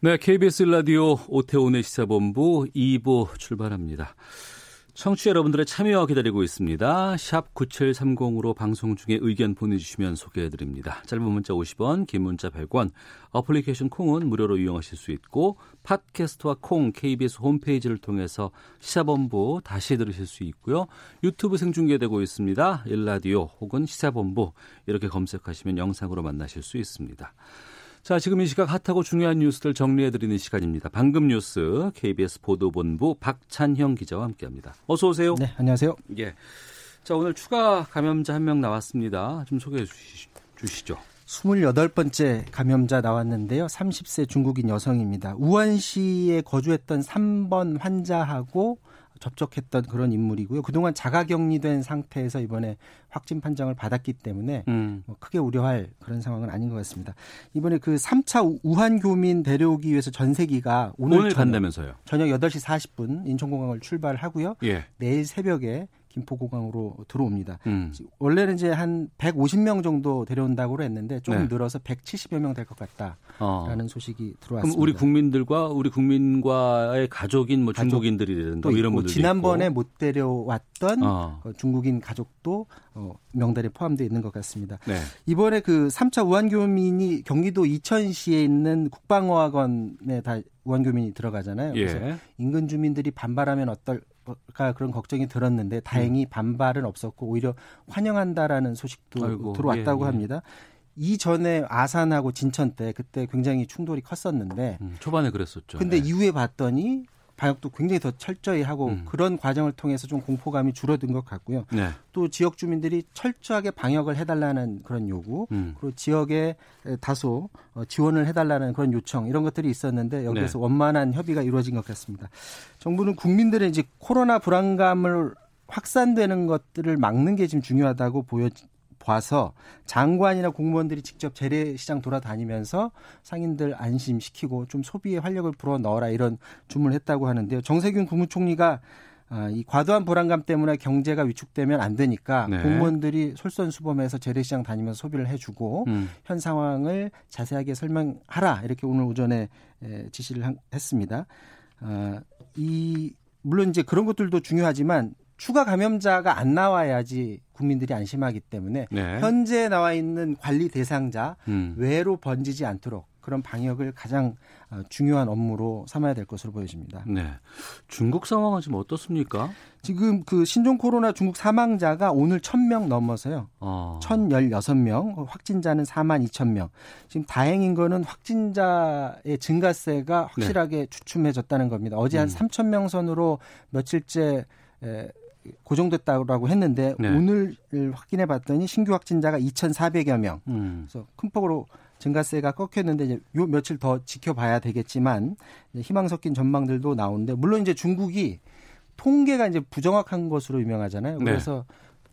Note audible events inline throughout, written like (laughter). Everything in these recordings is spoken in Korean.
네, KBS 라디오 오태훈의 시사본부 2부 출발합니다. 청취자 여러분들의 참여와 기다리고 있습니다. 샵 9730으로 방송 중에 의견 보내주시면 소개해드립니다. 짧은 문자 50원, 긴 문자 100원, 어플리케이션 콩은 무료로 이용하실 수 있고 팟캐스트와 콩 KBS 홈페이지를 통해서 시사본부 다시 들으실 수 있고요. 유튜브 생중계되고 있습니다. 일라디오 혹은 시사본부 이렇게 검색하시면 영상으로 만나실 수 있습니다. 자, 지금 이 시각 핫하고 중요한 뉴스들 정리해드리는 시간입니다. 방금 뉴스 KBS 보도본부 박찬형 기자와 함께합니다. 어서 오세요. 네, 안녕하세요. 예. 자, 오늘 추가 감염자 한 명 나왔습니다. 좀 소개해 주시, 주시죠. 28번째 감염자 나왔는데요. 30세 중국인 여성입니다. 우한시에 거주했던 3번 환자하고 접촉했던 그런 인물이고요. 그동안 자가격리된 상태에서 이번에 확진 판정을 받았기 때문에 음. 뭐 크게 우려할 그런 상황은 아닌 것 같습니다. 이번에 그 3차 우한 교민 데려오기 위해서 전세기가 오늘, 오늘 저녁, 간다면서요. 저녁 8시 40분 인천공항을 출발하고요. 예. 내일 새벽에 김포공항으로 들어옵니다. 음. 원래는 이제 한 150명 정도 데려온다고 했는데 조금 네. 늘어서 170여 명 될 것 같다라는 어. 소식이 그럼 들어왔습니다. 우리 국민들과 우리 국민과의 가족인 뭐 가족 중국인들이라든가 또뭐 이런 있고, 분들 지난번에 못 데려왔던 어. 어, 중국인 가족도 어, 명단에 포함되어 있는 것 같습니다. 네. 이번에 그 3차 우한교민이 경기도 이천시에 있는 국방어학원에 다 우한교민이 들어가잖아요. 그래서 예. 인근 주민들이 반발하면 어떨 까 그런 걱정이 들었는데 다행히 반발은 없었고 오히려 환영한다라는 소식도 음. 아이고, 들어왔다고 예, 예. 합니다. 이전에 아산하고 진천 때 그때 굉장히 충돌이 컸었는데 음, 초반에 그랬었죠. 근데 예. 이후에 봤더니 방역도 굉장히 더 철저히 하고 음. 그런 과정을 통해서 좀 공포감이 줄어든 것 같고요. 네. 또 지역 주민들이 철저하게 방역을 해달라는 그런 요구, 음. 그리고 지역에 다소 어, 지원을 해달라는 그런 요청 이런 것들이 있었는데 여기에서 네. 원만한 협의가 이루어진 것 같습니다. 정부는 국민들의 이제 코로나 불안감을 확산되는 것들을 막는 게 지금 중요하다고 보여. 봐서 장관이나 공무원들이 직접 재래시장 돌아다니면서 상인들 안심시키고 좀 소비에 활력을 불어 넣어라 이런 주문을 했다고 하는데요. 정세균 국무총리가 아, 이 과도한 불안감 때문에 경제가 위축되면 안 되니까 네. 공무원들이 솔선수범해서 재래시장 다니면서 소비를 해주고 음. 현 상황을 자세하게 설명하라 이렇게 오늘 오전에 에, 지시를 한- 했습니다. 아, 이 물론 이제 그런 것들도 중요하지만 추가 감염자가 안 나와야지 국민들이 안심하기 때문에 네. 현재 나와 있는 관리 대상자 음. 외로 번지지 않도록 그런 방역을 가장 어, 중요한 업무로 삼아야 될 것으로 보여집니다. 네. 중국 상황은 지금 어떻습니까? 지금 그 신종 코로나 중국 사망자가 오늘 1000명 넘어서요. 어. 1016명, 확진자는 4만 2천명. 지금 다행인 거는 확진자의 증가세가 확실하게 주춤해졌다는 겁니다. 어제 한 네. 음. 3천 명 선으로 며칠째 에, 고정됐다고 했는데 네. 오늘 확인해 봤더니 신규 확진자가 2,400여 명. 음. 그래서 큰 폭으로 증가세가 꺾였는데 이제 요 며칠 더 지켜봐야 되겠지만 희망 섞인 전망들도 나오는데 물론 이제 중국이 통계가 이제 부정확한 것으로 유명하잖아요. 네. 그래서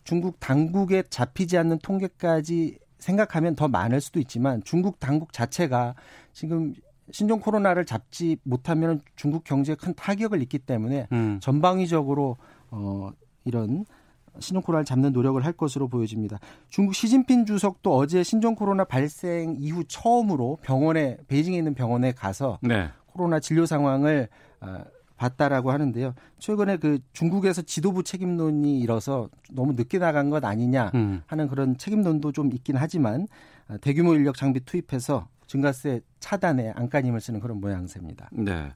중국 당국에 잡히지 않는 통계까지 생각하면 더 많을 수도 있지만 중국 당국 자체가 지금 신종 코로나를 잡지 못하면 중국 경제에 큰 타격을 입기 때문에 음. 전방위적으로 어 이런 신종 코로나를 잡는 노력을 할 것으로 보여집니다. 중국 시진핑 주석도 어제 신종 코로나 발생 이후 처음으로 병원에 베이징에 있는 병원에 가서 네. 코로나 진료 상황을 어, 봤다라고 하는데요. 최근에 그 중국에서 지도부 책임론이 일어서 너무 늦게 나간 것 아니냐 음. 하는 그런 책임론도 좀 있긴 하지만 어, 대규모 인력 장비 투입해서 증가세 차단에 안간힘을 쓰는 그런 모양새입니다. 네.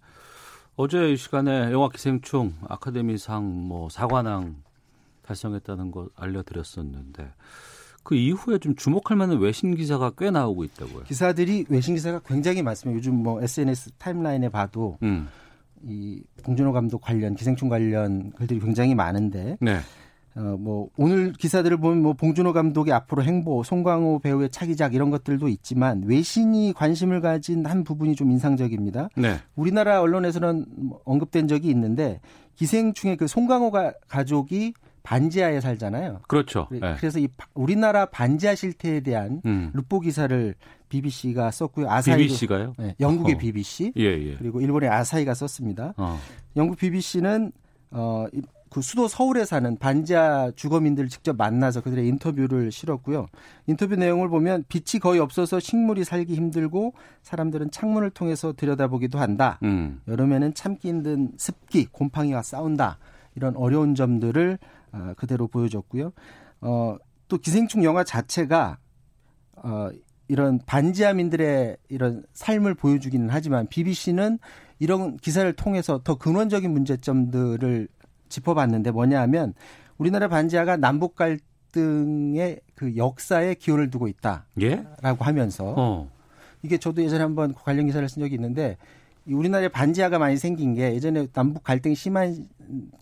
어제 이 시간에 영화 기생충 아카데미상 뭐 사관왕 달성했다는 거 알려드렸었는데 그 이후에 좀 주목할 만한 외신 기사가 꽤 나오고 있다고요. 기사들이 외신 기사가 굉장히 많습니다. 요즘 뭐 SNS 타임라인에 봐도 음. 이 봉준호 감독 관련 기생충 관련 글들이 굉장히 많은데 네. 어, 뭐, 오늘 기사들을 보면 뭐, 봉준호 감독의 앞으로 행보, 송강호 배우의 차기작 이런 것들도 있지만 외신이 관심을 가진 한 부분이 좀 인상적입니다. 네. 우리나라 언론에서는 뭐 언급된 적이 있는데 기생충의 그 송강호 가족이 반지하에 살잖아요. 그렇죠. 네. 그래서 이 우리나라 반지하 실태에 대한 음. 루포 기사를 BBC가 썼고요. 아사히 BBC가요? 네, 영국의 어허. BBC 예, 예. 그리고 일본의 아사히가 썼습니다. 어. 영국 BBC는 어, 그 수도 서울에 사는 반지하 주거민들을 직접 만나서 그들의 인터뷰를 실었고요. 인터뷰 내용을 보면 빛이 거의 없어서 식물이 살기 힘들고 사람들은 창문을 통해서 들여다보기도 한다. 음. 여름에는 참기 힘든 습기, 곰팡이와 싸운다. 이런 어려운 점들을 어, 그대로 보여줬고요. 어, 또 기생충 영화 자체가 어, 이런 반지하민들의 이런 삶을 보여주기는 하지만 BBC는 이런 기사를 통해서 더 근원적인 문제점들을 짚어봤는데 뭐냐 하면 우리나라 반지하가 남북 갈등의 그 역사에 기호를 두고 있다라고 예? 하면서 어. 이게 저도 예전에 한번 관련 기사를 쓴 적이 있는데 우리나라에 반지하가 많이 생긴 게 예전에 남북 갈등이 심한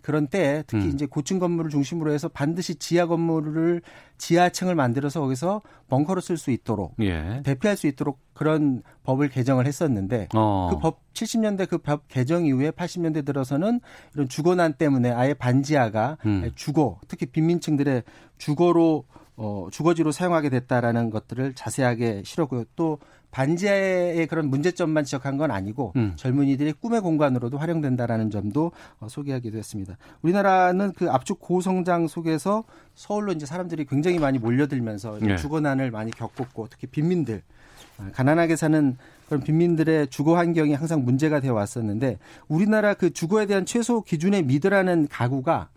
그런 때 특히 음. 이제 고층 건물을 중심으로 해서 반드시 지하 건물을 지하층을 만들어서 거기서 벙커로 쓸 수 있도록 예. 대피할 수 있도록 그런 법을 개정을 했었는데 어. 그법 70년대 그 법 개정 이후에 80년대 들어서는 이런 주거난 때문에 아예 반지하가 음. 주거 특히 빈민층들의 주거로 어, 주거지로 사용하게 됐다라는 것들을 자세하게 실었고요. 또 반지하의 그런 문제점만 지적한 건 아니고 음. 젊은이들의 꿈의 공간으로도 활용된다라는 점도 어, 소개하기도 했습니다. 우리나라는 그 압축 고성장 속에서 서울로 이제 사람들이 굉장히 많이 몰려들면서 네. 주거난을 많이 겪었고 특히 빈민들 아, 가난하게 사는 그런 빈민들의 주거 환경이 항상 문제가 되어 왔었는데 우리나라 그 주거에 대한 최소 기준의 미드라는 가구가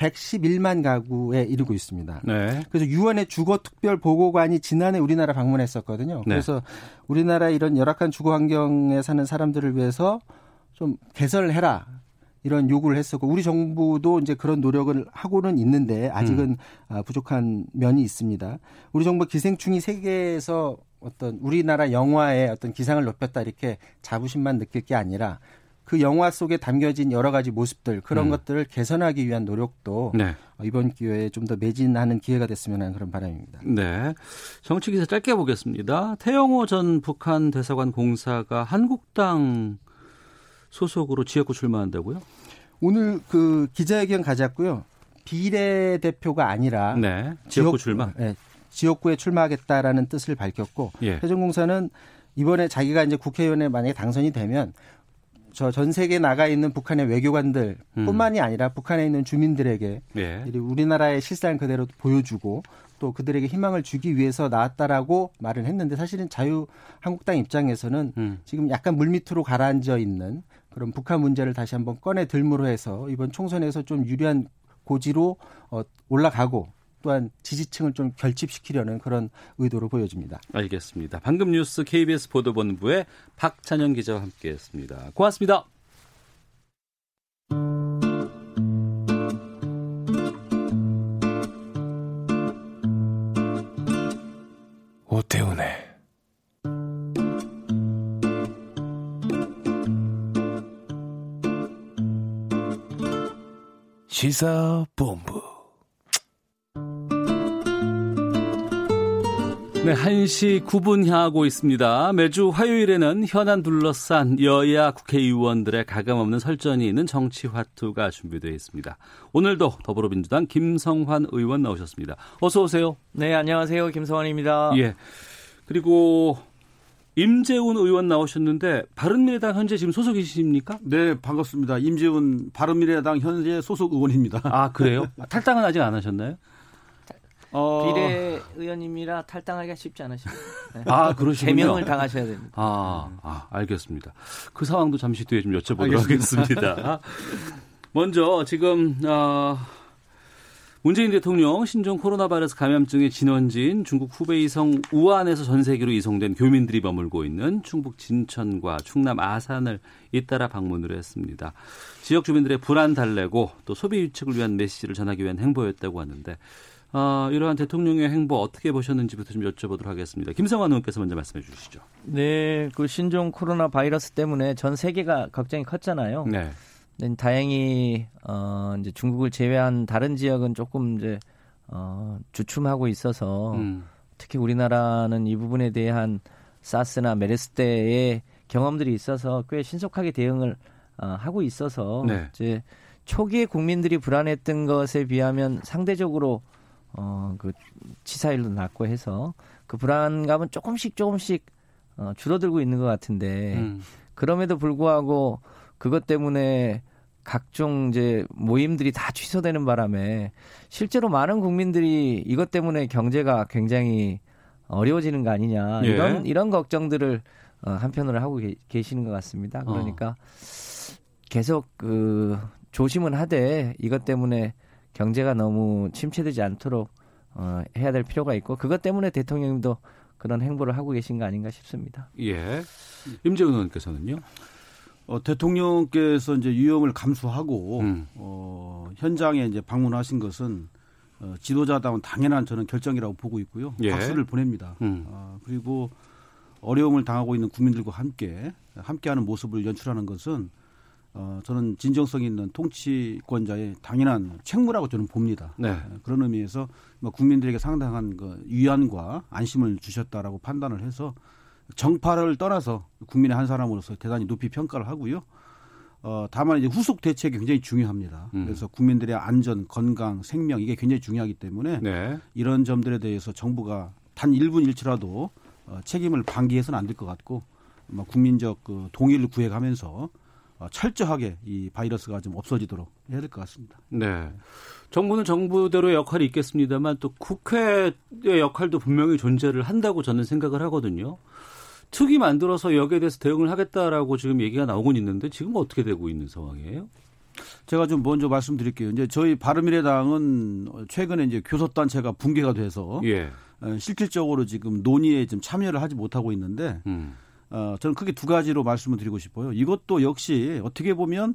111만 가구에 이르고 있습니다. 네. 그래서 유엔의 주거 특별 보고관이 지난해 우리나라 방문했었거든요. 네. 그래서 우리나라 이런 열악한 주거 환경에 사는 사람들을 위해서 좀 개설을 해라. 이런 요구를 했었고 우리 정부도 이제 그런 노력을 하고는 있는데 아직은 음. 부족한 면이 있습니다. 우리 정부 기생충이 세계에서 어떤 우리나라 영화의 어떤 기상을 높였다 이렇게 자부심만 느낄 게 아니라 그 영화 속에 담겨진 여러 가지 모습들 그런 음. 것들을 개선하기 위한 노력도 네. 이번 기회에 좀 더 매진하는 기회가 됐으면 하는 그런 바람입니다. 네. 정치 기사 짧게 보겠습니다. 태영호 전 북한 대사관 공사가 한국당 소속으로 지역구 출마한다고요? 오늘 그 기자회견 가졌고요. 비례 대표가 아니라 네. 지역구 지역, 출마. 네, 지역구에 출마하겠다라는 뜻을 밝혔고 예. 태종공사는 이번에 자기가 이제 국회의원에 만약에 당선이 되면 저 전 세계에 나가 있는 북한의 외교관들뿐만이 음. 아니라 북한에 있는 주민들에게 예. 우리나라의 실상 그대로 보여주고 또 그들에게 희망을 주기 위해서 나왔다라고 말을 했는데 사실은 자유 한국당 입장에서는 음. 지금 약간 물밑으로 가라앉아 있는 그런 북한 문제를 다시 한번 꺼내 들므로 해서 이번 총선에서 좀 유리한 고지로 어, 올라가고 또한 지지층을 좀 결집시키려는 그런 의도로 보여집니다. 알겠습니다. 방금 뉴스 KBS 보도본부의 박찬영 기자와 함께했습니다. 고맙습니다. 오태훈의 시사본부 네, 1시 9분 향하고 있습니다. 매주 화요일에는 현안 둘러싼 여야 국회의원들의 가감없는 설전이 있는 정치화투가 준비되어 있습니다. 오늘도 더불어민주당 김성환 의원 나오셨습니다. 어서 오세요. 네, 안녕하세요. 김성환입니다. 예. 그리고 임재훈 의원 나오셨는데 바른미래당 현재 지금 소속이십니까? 네, 반갑습니다. 임재훈 바른미래당 현재 소속 의원입니다. 아, 그래요? (laughs) 탈당은 아직 안 하셨나요? 어... 비례 의원님이라 탈당하기가 쉽지 않으십니다. 네. 아, 그러시군요. 제명을 당하셔야 됩니다. 아, 아, 알겠습니다. 그 상황도 잠시 뒤에 좀 여쭤보도록 알겠습니다. 하겠습니다. (laughs) 먼저 지금 어, 문재인 대통령 신종 코로나 바이러스 감염증의 진원지인 중국 후베이성 우한에서 전 세계로 이송된 교민들이 머물고 있는 충북 진천과 충남 아산을 잇따라 방문을 했습니다. 지역 주민들의 불안 달래고 또 소비 유축을 위한 메시지를 전하기 위한 행보였다고 하는데 어, 이러한 대통령의 행보 어떻게 보셨는지부터 좀 여쭤보도록 하겠습니다. 김성환 의원께서 먼저 말씀해 주시죠. 네, 그 신종 코로나 바이러스 때문에 전 세계가 걱정이 컸잖아요. 네. 네, 다행히 어 이제 중국을 제외한 다른 지역은 조금 이제 어 주춤하고 있어서 음. 특히 우리나라는 이 부분에 대한 사스나 메르스 때의 경험들이 있어서 꽤 신속하게 대응을 어, 하고 있어서 네. 이제 초기에 국민들이 불안했던 것에 비하면 상대적으로 어, 그 치사율도 낮고 해서 그 불안감은 조금씩 조금씩 어, 줄어들고 있는 것 같은데 음. 그럼에도 불구하고 그것 때문에 각종 이제 모임들이 다 취소되는 바람에 실제로 많은 국민들이 이것 때문에 경제가 굉장히 어려워지는 거 아니냐 예. 이런 이런 걱정들을 어, 한편으로 하고 계, 시는것 같습니다. 어. 그러니까 어. 계속 그 조심은 하되 이것 때문에 경제가 너무 침체되지 않도록 어, 해야 될 필요가 있고 그것 때문에 대통령님도 그런 행보를 하고 계신 거 아닌가 싶습니다. 예. 임재훈 의원께서는요? 어, 대통령께서 이제 위험을 감수하고 음. 어, 현장에 이제 방문하신 것은 어, 지도자다운 당연한 저는 결정이라고 보고 있고요. 예. 박수를 보냅니다. 음. 어, 그리고 어려움을 당하고 있는 국민들과 함께 함께하는 모습을 연출하는 것은 어, 저는 진정성 있는 통치권자의 당연한 책무라고 저는 봅니다. 네. 어, 그런 의미에서 뭐 국민들에게 상당한 그 위안과 안심을 주셨다라고 판단을 해서 정파를 떠나서 국민의 한 사람으로서 대단히 높이 평가를 하고요. 어, 다만 이제 후속 대책이 굉장히 중요합니다. 음. 그래서 국민들의 안전, 건강, 생명 이게 굉장히 중요하기 때문에 네. 이런 점들에 대해서 정부가 단 1분 1초라도 어, 책임을 방기해서는 안 될 것 같고 뭐 국민적 그 동의를 구해가면서 어, 철저하게 이 바이러스가 좀 없어지도록 해야 될 것 같습니다. 네. 정부는 정부대로의 역할이 있겠습니다만 또 국회의 역할도 분명히 존재를 한다고 저는 생각을 하거든요. 특위 만들어서 여기에 대해서 대응을 하겠다라고 지금 얘기가 나오고 있는데 지금 어떻게 되고 있는 상황이에요? 제가 좀 먼저 말씀드릴게요. 이제 저희 바른미래당은 최근에 이제 교섭단체가 붕괴가 돼서 예. 어, 실질적으로 지금 논의에 좀 참여를 하지 못하고 있는데 음. 어, 저는 크게 두 가지로 말씀을 드리고 싶어요. 이것도 역시 어떻게 보면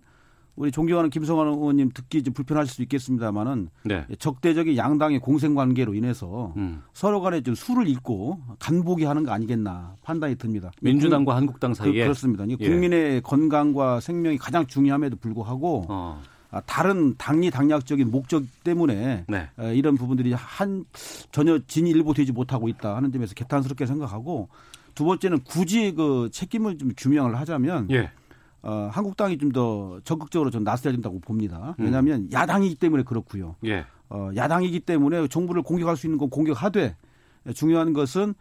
우리 존경하는 김성환 의원님 듣기 좀 불편하실 수 있겠습니다만은 네. 적대적인 양당의 공생 관계로 인해서 음. 서로 간에 좀 수를 잇고 간보기 하는 거 아니겠나 판단이 듭니다. 민주당과 국, 한국당 사이에 그, 그렇습니다. 예. 국민의 건강과 생명이 가장 중요함에도 불구하고 어. 아, 다른 당리 당략적인 목적 때문에 네. 이런 부분들이 한 전혀 진일보 되지 못하고 있다 하는 점에서 개탄스럽게 생각하고 두 번째는 굳이 그 책임을 좀 규명을 하자면 예. 어, 한국당이 좀 더 적극적으로 좀 나서야 된다고 봅니다. 음. 왜냐하면 음. 야당이기 때문에 그렇고요. 예. 어, 야당이기 때문에 정부를 공격할 수 있는 건 공격하되 중요한 것은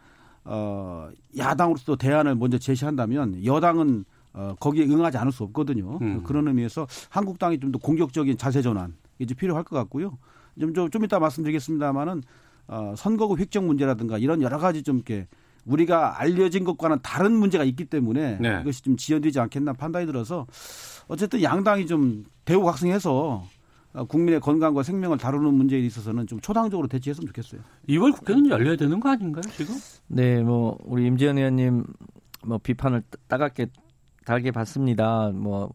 어, 야당으로서 대안을 먼저 제시한다면 여당은 어, 거기에 응하지 않을 수 없거든요. 음. 그런 의미에서 한국당이 좀 더 공격적인 자세 전환 이제 필요할 것 같고요. 좀, 좀, 좀 이따 말씀드리겠습니다만은 어, 선거구 획정 문제라든가 이런 여러 가지 좀 이렇게 우리가 알려진 것과는 다른 문제가 있기 때문에 네. 이것이 좀 지연되지 않겠나 판단이 들어서 어쨌든 양당이 좀 대우각성해서 국민의 건강과 생명을 다루는 문제에 있어서는 좀 초당적으로 대처했으면 좋겠어요. 2월 국회는 열려야 되는 거 아닌가요, 지금? 네, 뭐 우리 임지연 의원님 뭐 비판을 따갑게 달게 봤습니다. 뭐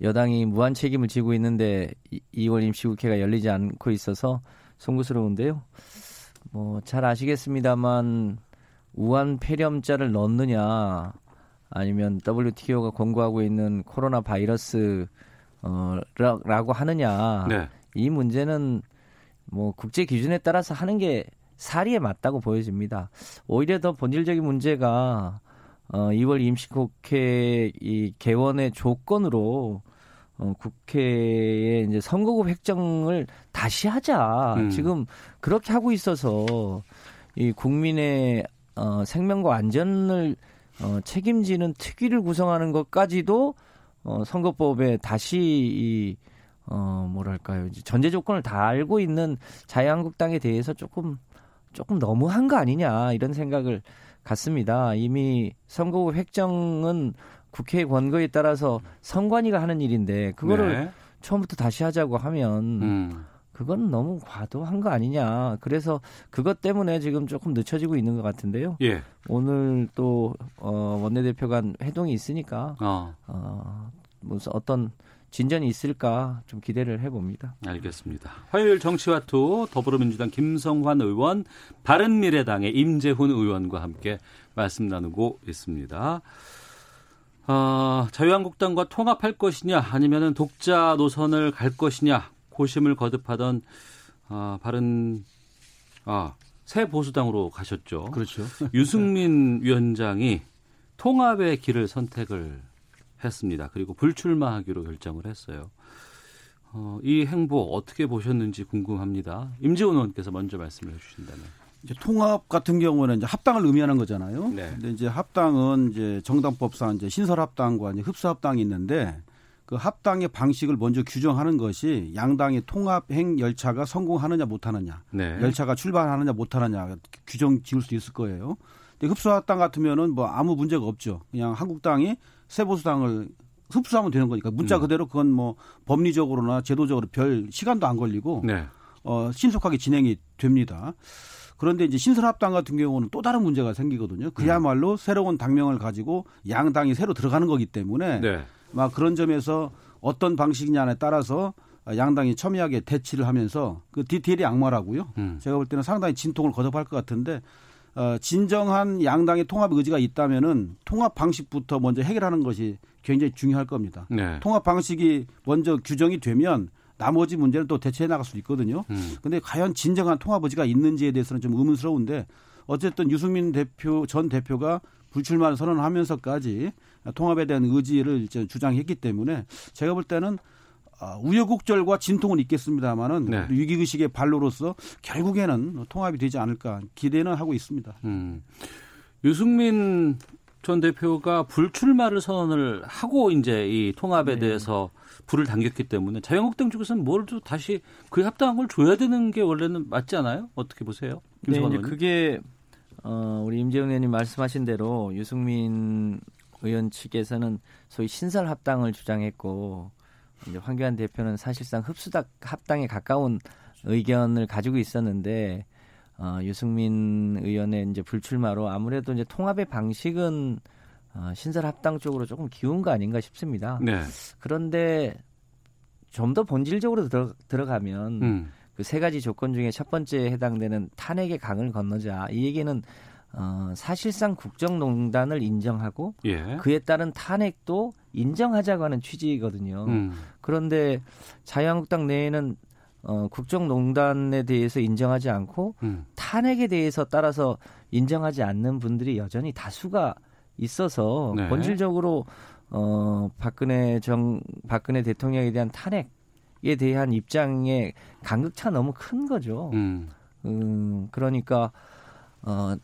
여당이 무한 책임을 지고 있는데 2월 임시국회가 열리지 않고 있어서 송구스러운데요. 뭐 잘 아시겠습니다만 우한 폐렴자를 넣느냐 아니면 WTO가 권고하고 있는 코로나 바이러스 어, 라고 하느냐 네. 이 문제는 뭐 국제 기준에 따라서 하는 게 사리에 맞다고 보여집니다. 오히려 더 본질적인 문제가 어, 2월 임시국회 이 개원의 조건으로 어, 국회에 이제 선거구 획정을 다시 하자. 음. 지금 그렇게 하고 있어서 이 국민의 어, 생명과 안전을 어, 책임지는 특위를 구성하는 것까지도 어, 선거법에 다시 이 어, 뭐랄까요. 전제 조건을 다 알고 있는 자유한국당에 대해서 조금 조금 너무한 거 아니냐 이런 생각을 갖습니다. 이미 선거구 획정은 국회 권고에 따라서 선관위가 하는 일인데 그거를 네. 처음부터 다시 하자고 하면 음. 그건 너무 과도한 거 아니냐. 그래서 그것 때문에 지금 조금 늦춰지고 있는 것 같은데요. 예. 오늘 또 어, 원내대표 간 회동이 있으니까 어. 어, 무슨 어떤 진전이 있을까 좀 기대를 해봅니다. 알겠습니다. 화요일 정치와투 더불어민주당 김성환 의원, 바른미래당의 임재훈 의원과 함께 말씀 나누고 있습니다. 어, 자유한국당과 통합할 것이냐 아니면은 독자 노선을 갈 것이냐 고심을 거듭하던 어, 바른 아, 새 보수당으로 가셨죠. 그렇죠. (laughs) 유승민 위원장이 통합의 길을 선택을 했습니다. 그리고 불출마하기로 결정을 했어요. 어, 이 행보 어떻게 보셨는지 궁금합니다. 임지원 의원께서 먼저 말씀을 해주신다면. 이제 통합 같은 경우는 이제 합당을 의미하는 거잖아요. 네. 근데 이제 합당은 이제 정당법상 이제 신설 합당과 이제 흡수 합당이 있는데 그 합당의 방식을 먼저 규정하는 것이 양당의 통합행 열차가 성공하느냐 못하느냐, 네. 열차가 출발하느냐 못하느냐 규정 지을 수 있을 거예요. 근데 흡수 합당 같으면은 뭐 아무 문제가 없죠. 그냥 한국당이 새보수당을 흡수하면 되는 거니까 문자 음. 그대로 그건 뭐 법리적으로나 제도적으로 별 시간도 안 걸리고 네. 어 신속하게 진행이 됩니다. 그런데 이제 신설합당 같은 경우는 또 다른 문제가 생기거든요. 그야말로 음. 새로운 당명을 가지고 양당이 새로 들어가는 거기 때문에 네. 막 그런 점에서 어떤 방식이냐에 따라서 양당이 첨예하게 대치를 하면서 그 디테일이 악마라고요. 음. 제가 볼 때는 상당히 진통을 거듭할 것 같은데 어, 진정한 양당의 통합 의지가 있다면은 통합 방식부터 먼저 해결하는 것이 굉장히 중요할 겁니다. 네. 통합 방식이 먼저 규정이 되면 나머지 문제는 또 대처해 나갈 수 있거든요. 음. 근데 과연 진정한 통합 의지가 있는지에 대해서는 좀 의문스러운데 어쨌든 유승민 대표 전 대표가 불출마를 선언하면서까지 통합에 대한 의지를 주장했기 때문에 제가 볼 때는 아, 우여곡절과 진통은 있겠습니다만은 네. 위기의식의 발로로서 결국에는 통합이 되지 않을까 기대는 하고 있습니다. 음. 유승민 전 대표가 불출마를 선언을 하고 이제 이 통합에 네. 대해서 불을 당겼기 때문에 자유한국당 쪽에서는 뭘 또 다시 그 합당한 걸 줘야 되는 게 원래는 맞지 않아요? 어떻게 보세요? 네, 이제 그게 어, 우리 임재영 의원님 말씀하신 대로 유승민 의원 측에서는 소위 신설 합당을 주장했고 이제 황교안 대표는 사실상 흡수다 합당에 가까운 의견을 가지고 있었는데 어, 유승민 의원의 이제 불출마로 아무래도 이제 통합의 방식은 어, 신설 합당 쪽으로 조금 기운 거 아닌가 싶습니다. 네. 그런데 좀 더 본질적으로 들어, 들어 가면 음. 그세 가지 조건 중에 첫 번째에 해당되는 탄핵의 강을 건너자 이 얘기는 어, 사실상 국정농단을 인정하고 예. 그에 따른 탄핵도 인정하자고 하는 취지거든요. 음. 그런데 자유한국당 내에는 어, 국정농단에 대해서 인정하지 않고 음. 탄핵에 대해서 따라서 인정하지 않는 분들이 여전히 다수가 있어서 네. 본질적으로 어, 박근혜 정 박근혜 대통령에 대한 탄핵에 대한 입장의 간극차 너무 큰 거죠. 음. 음 그러니까 어,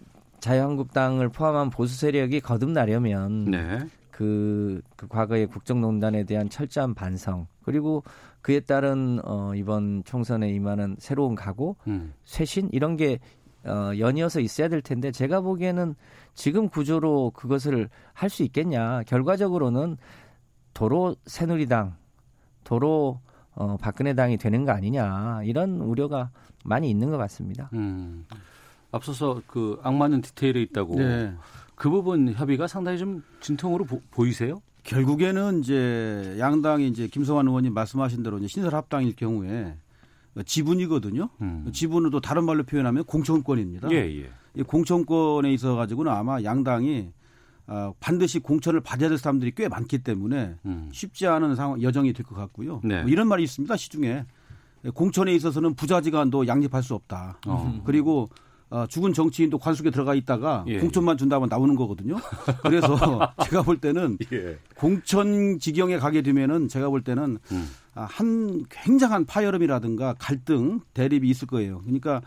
자유한국당을 포함한 보수 세력이 거듭나려면 네. 그, 그 과거의 국정농단에 대한 철저한 반성 그리고 그에 따른 어, 이번 총선에 임하는 새로운 각오, 음. 쇄신 이런 게 어, 연이어서 있어야 될 텐데 제가 보기에는 지금 구조로 그것을 할 수 있겠냐. 결과적으로는 도로 새누리당, 도로 어, 박근혜 당이 되는 거 아니냐. 이런 우려가 많이 있는 것 같습니다. 음. 앞서서 그 악마는 디테일에 있다고 네. 그 부분 협의가 상당히 좀 진통으로 보, 이세요 결국에는 이제 양당이 이제 김성환 의원님 말씀하신 대로 이제 신설 합당일 경우에 지분이거든요. 음. 지분은 또 다른 말로 표현하면 공천권입니다. 예, 예. 이 공천권에 있어 가지고는 아마 양당이 어, 반드시 공천을 받아야 될 사람들이 꽤 많기 때문에 음. 쉽지 않은 상황 여정이 될 것 같고요. 네. 뭐 이런 말이 있습니다. 시중에 공천에 있어서는 부자지간도 양립할 수 없다. 어. 그리고 어, 죽은 정치인도 관속에 들어가 있다가 예. 공천만 준다면 나오는 거거든요. 그래서 (laughs) 제가 볼 때는 예. 공천 지경에 가게 되면은 제가 볼 때는 음. 아, 한 굉장한 파열음이라든가 갈등, 대립이 있을 거예요. 그러니까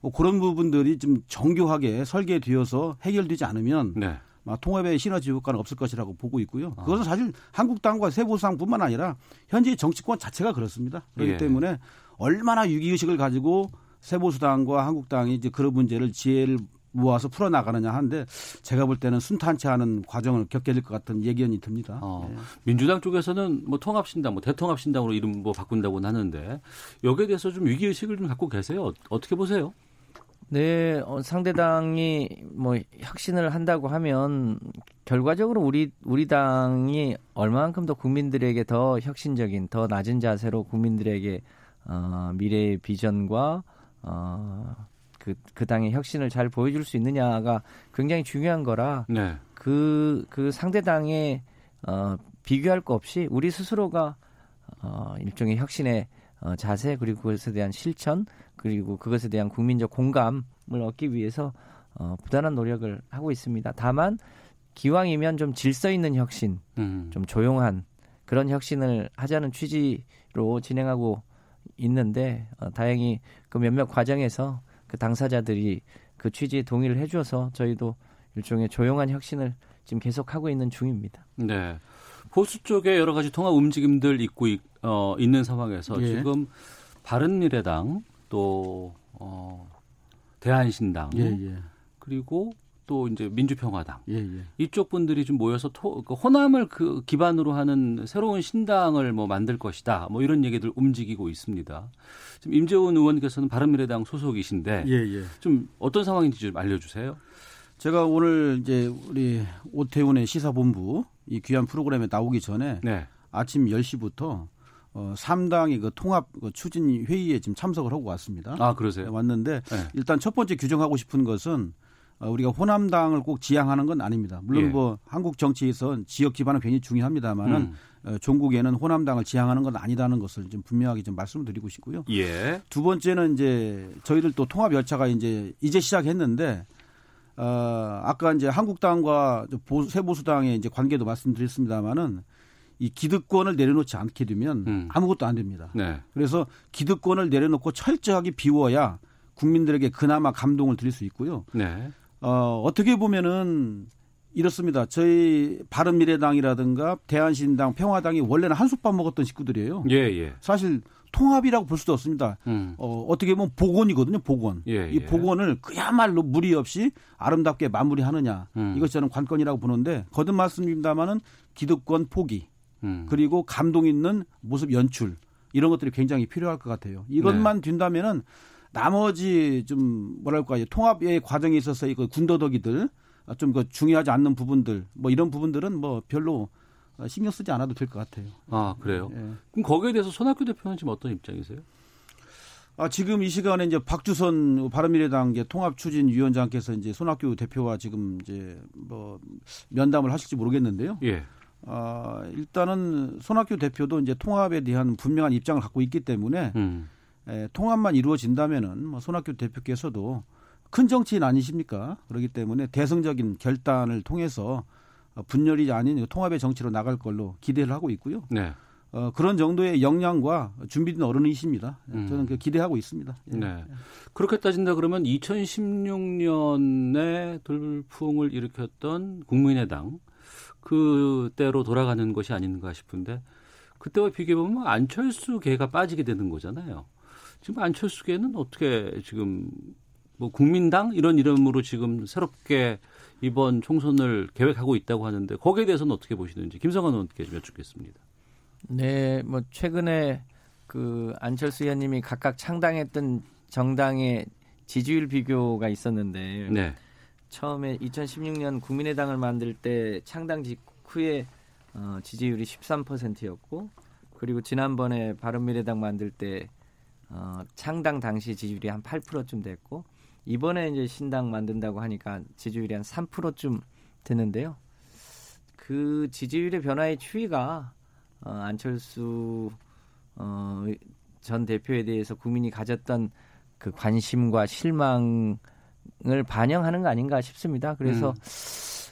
뭐 그런 부분들이 좀 정교하게 설계되어서 해결되지 않으면 네. 통합의 시너지 효과는 없을 것이라고 보고 있고요. 아. 그것은 사실 한국당과 세보상뿐만 아니라 현재 정치권 자체가 그렇습니다. 그렇기 예. 때문에 얼마나 위기의식을 가지고 세보수당과 한국당이 이제 그런 문제를 지혜를 모아서 풀어나가느냐 하는데 제가 볼 때는 순탄치 않은 과정을 겪게 될 것 같은 예견이 듭니다. 어, 네. 민주당 쪽에서는 뭐 통합신당, 뭐 대통합신당으로 이름 뭐 바꾼다고 하는데 여기에 대해서 좀 위기의식을 좀 갖고 계세요. 어떻게 보세요? 네, 어, 상대당이 뭐 혁신을 한다고 하면 결과적으로 우리 우리 당이 얼마만큼 더 국민들에게 더 혁신적인, 더 낮은 자세로 국민들에게 어, 미래의 비전과 어, 그, 그 당의 혁신을 잘 보여줄 수 있느냐가 굉장히 중요한 거라 네. 그, 그 상대 당의 어, 비교할 거 없이 우리 스스로가 어, 일종의 혁신의 어, 자세 그리고 그것에 대한 실천 그리고 그것에 대한 국민적 공감을 얻기 위해서 어, 부단한 노력을 하고 있습니다. 다만 기왕이면 좀 질서 있는 혁신, 음. 좀 조용한 그런 혁신을 하자는 취지로 진행하고 있는데 어, 다행히 그 몇몇 과정에서 그 당사자들이 그 취지에 동의를 해줘서 저희도 일종의 조용한 혁신을 지금 계속하고 있는 중입니다. 네. 보수 쪽에 여러 가지 통합 움직임들 있고 어, 있는 상황에서 예. 지금 바른미래당 또 어, 대한신당 예, 예. 그리고 또 이제 민주평화당 예, 예. 이쪽 분들이 좀 모여서 토, 그 호남을 그 기반으로 하는 새로운 신당을 뭐 만들 것이다 뭐 이런 얘기들 움직이고 있습니다. 지금 임재훈 의원께서는 바른미래당 소속이신데 예, 예. 좀 어떤 상황인지 좀 알려주세요. 제가 오늘 이제 우리 오태훈의 시사본부 이 귀한 프로그램에 나오기 전에 네. 아침 10시부터 어, 3당의 그 통합 그 추진 회의에 지금 참석을 하고 왔습니다. 아, 그러세요? 왔는데 네. 일단 첫 번째 규정하고 싶은 것은 어, 우리가 호남당을 꼭 지향하는 건 아닙니다. 물론 예. 뭐 한국 정치에서 지역 기반은 굉장히 중요합니다만은 음. 어, 종국에는 호남당을 지향하는 건 아니다는 것을 좀 분명하게 좀 말씀을 드리고 싶고요. 예. 두 번째는 이제 저희들 또 통합 열차가 이제 이제 시작했는데 어, 아까 이제 한국당과 보수, 새보수당의 이제 관계도 말씀드렸습니다만은 이 기득권을 내려놓지 않게 되면 음. 아무것도 안 됩니다. 네. 그래서 기득권을 내려놓고 철저하게 비워야 국민들에게 그나마 감동을 드릴 수 있고요. 네. 어, 어떻게 보면은 이렇습니다. 저희 바른미래당이라든가 대한신당, 평화당이 원래는 한솥밥 먹었던 식구들이에요. 예, 예. 사실 통합이라고 볼 수도 없습니다. 음. 어, 어떻게 보면 복원이거든요, 복원. 예, 이 예. 복원을 그야말로 무리 없이 아름답게 마무리하느냐. 음. 이것 저는 관건이라고 보는데 거듭 말씀드립니다마는 기득권 포기 음. 그리고 감동 있는 모습 연출 이런 것들이 굉장히 필요할 것 같아요. 이것만 네. 둔다면은 나머지 좀 뭐랄까 통합의 과정에 있어서 이거 군더더기들 좀 그 중요하지 않는 부분들 뭐 이런 부분들은 뭐 별로 신경 쓰지 않아도 될 것 같아요. 아 그래요? 예. 그럼 거기에 대해서 손학규 대표는 지금 어떤 입장이세요? 아, 지금 이 시간에 이제 박주선 바른미래당 통합 추진 위원장께서 이제 손학규 대표와 지금 이제 뭐 면담을 하실지 모르겠는데요. 예. 아, 일단은 손학규 대표도 이제 통합에 대한 분명한 입장을 갖고 있기 때문에 음. 에, 통합만 이루어진다면은 뭐 손학규 대표께서도 큰 정치인 아니십니까? 그렇기 때문에 대승적인 결단을 통해서 분열이 아닌 통합의 정치로 나갈 걸로 기대를 하고 있고요. 네. 어, 그런 정도의 역량과 준비된 어른이십니다. 음. 저는 그 기대하고 있습니다. 예. 네. 그렇게 따진다 그러면 2016년에 돌풍을 일으켰던 국민의당 그때로 돌아가는 것이 아닌가 싶은데 그때와 비교해 보면 안철수 계가 빠지게 되는 거잖아요. 지금 안철수 계는 어떻게 지금 뭐 국민당 이런 이름으로 지금 새롭게 이번 총선을 계획하고 있다고 하는데 거기에 대해서는 어떻게 보시는지 김성환 의원께 좀 여쭙겠습니다. 네, 뭐 최근에 그 안철수 의원님이 각각 창당했던 정당의 지지율 비교가 있었는데 네. 처음에 2016년 국민의당을 만들 때 창당 직후에 어, 지지율이 13%였고 그리고 지난번에 바른미래당 만들 때 어, 창당 당시 지지율이 한 8%쯤 됐고 이번에 이제 신당 만든다고 하니까 지지율이 한 3%쯤 되는데요. 그 지지율의 변화의 추이가 어, 안철수 어, 전 대표에 대해서 국민이 가졌던 그 관심과 실망을 반영하는 거 아닌가 싶습니다. 그래서 음.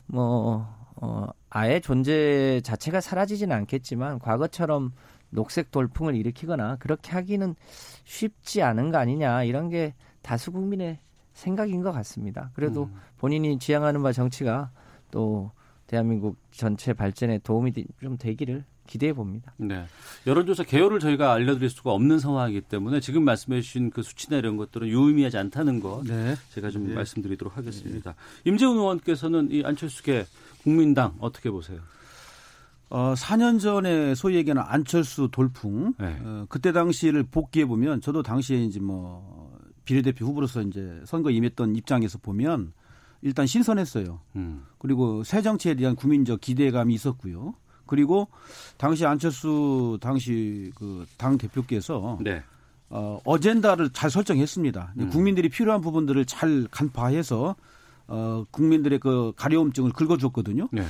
뭐 어, 아예 존재 자체가 사라지지는 않겠지만 과거처럼 녹색 돌풍을 일으키거나 그렇게 하기는 쉽지 않은 거 아니냐 이런 게 다수 국민의 생각인 것 같습니다. 그래도 음. 본인이 지향하는 바 정치가 또 대한민국 전체 발전에 도움이 좀 되기를 기대해 봅니다. 네. 여론조사 개요를 저희가 알려드릴 수가 없는 상황이기 때문에 지금 말씀해 주신 그 수치나 이런 것들은 유의미하지 않다는 것 네. 제가 좀 네. 말씀드리도록 하겠습니다. 네. 임재훈 의원께서는 이 안철수계 국민당 어떻게 보세요? 어, 4년 전에 소위 얘기하는 안철수 돌풍, 네. 어, 그때 당시를 복귀해 보면 저도 당시에 이제 뭐 비례대표 후보로서 이제 선거 임했던 입장에서 보면 일단 신선했어요. 음. 그리고 새 정치에 대한 국민적 기대감이 있었고요. 그리고 당시 안철수 당시 그 당 대표께서 네. 어, 어젠다를 잘 설정했습니다. 음. 국민들이 필요한 부분들을 잘 간파해서 어, 국민들의 그 가려움증을 긁어줬거든요. 네.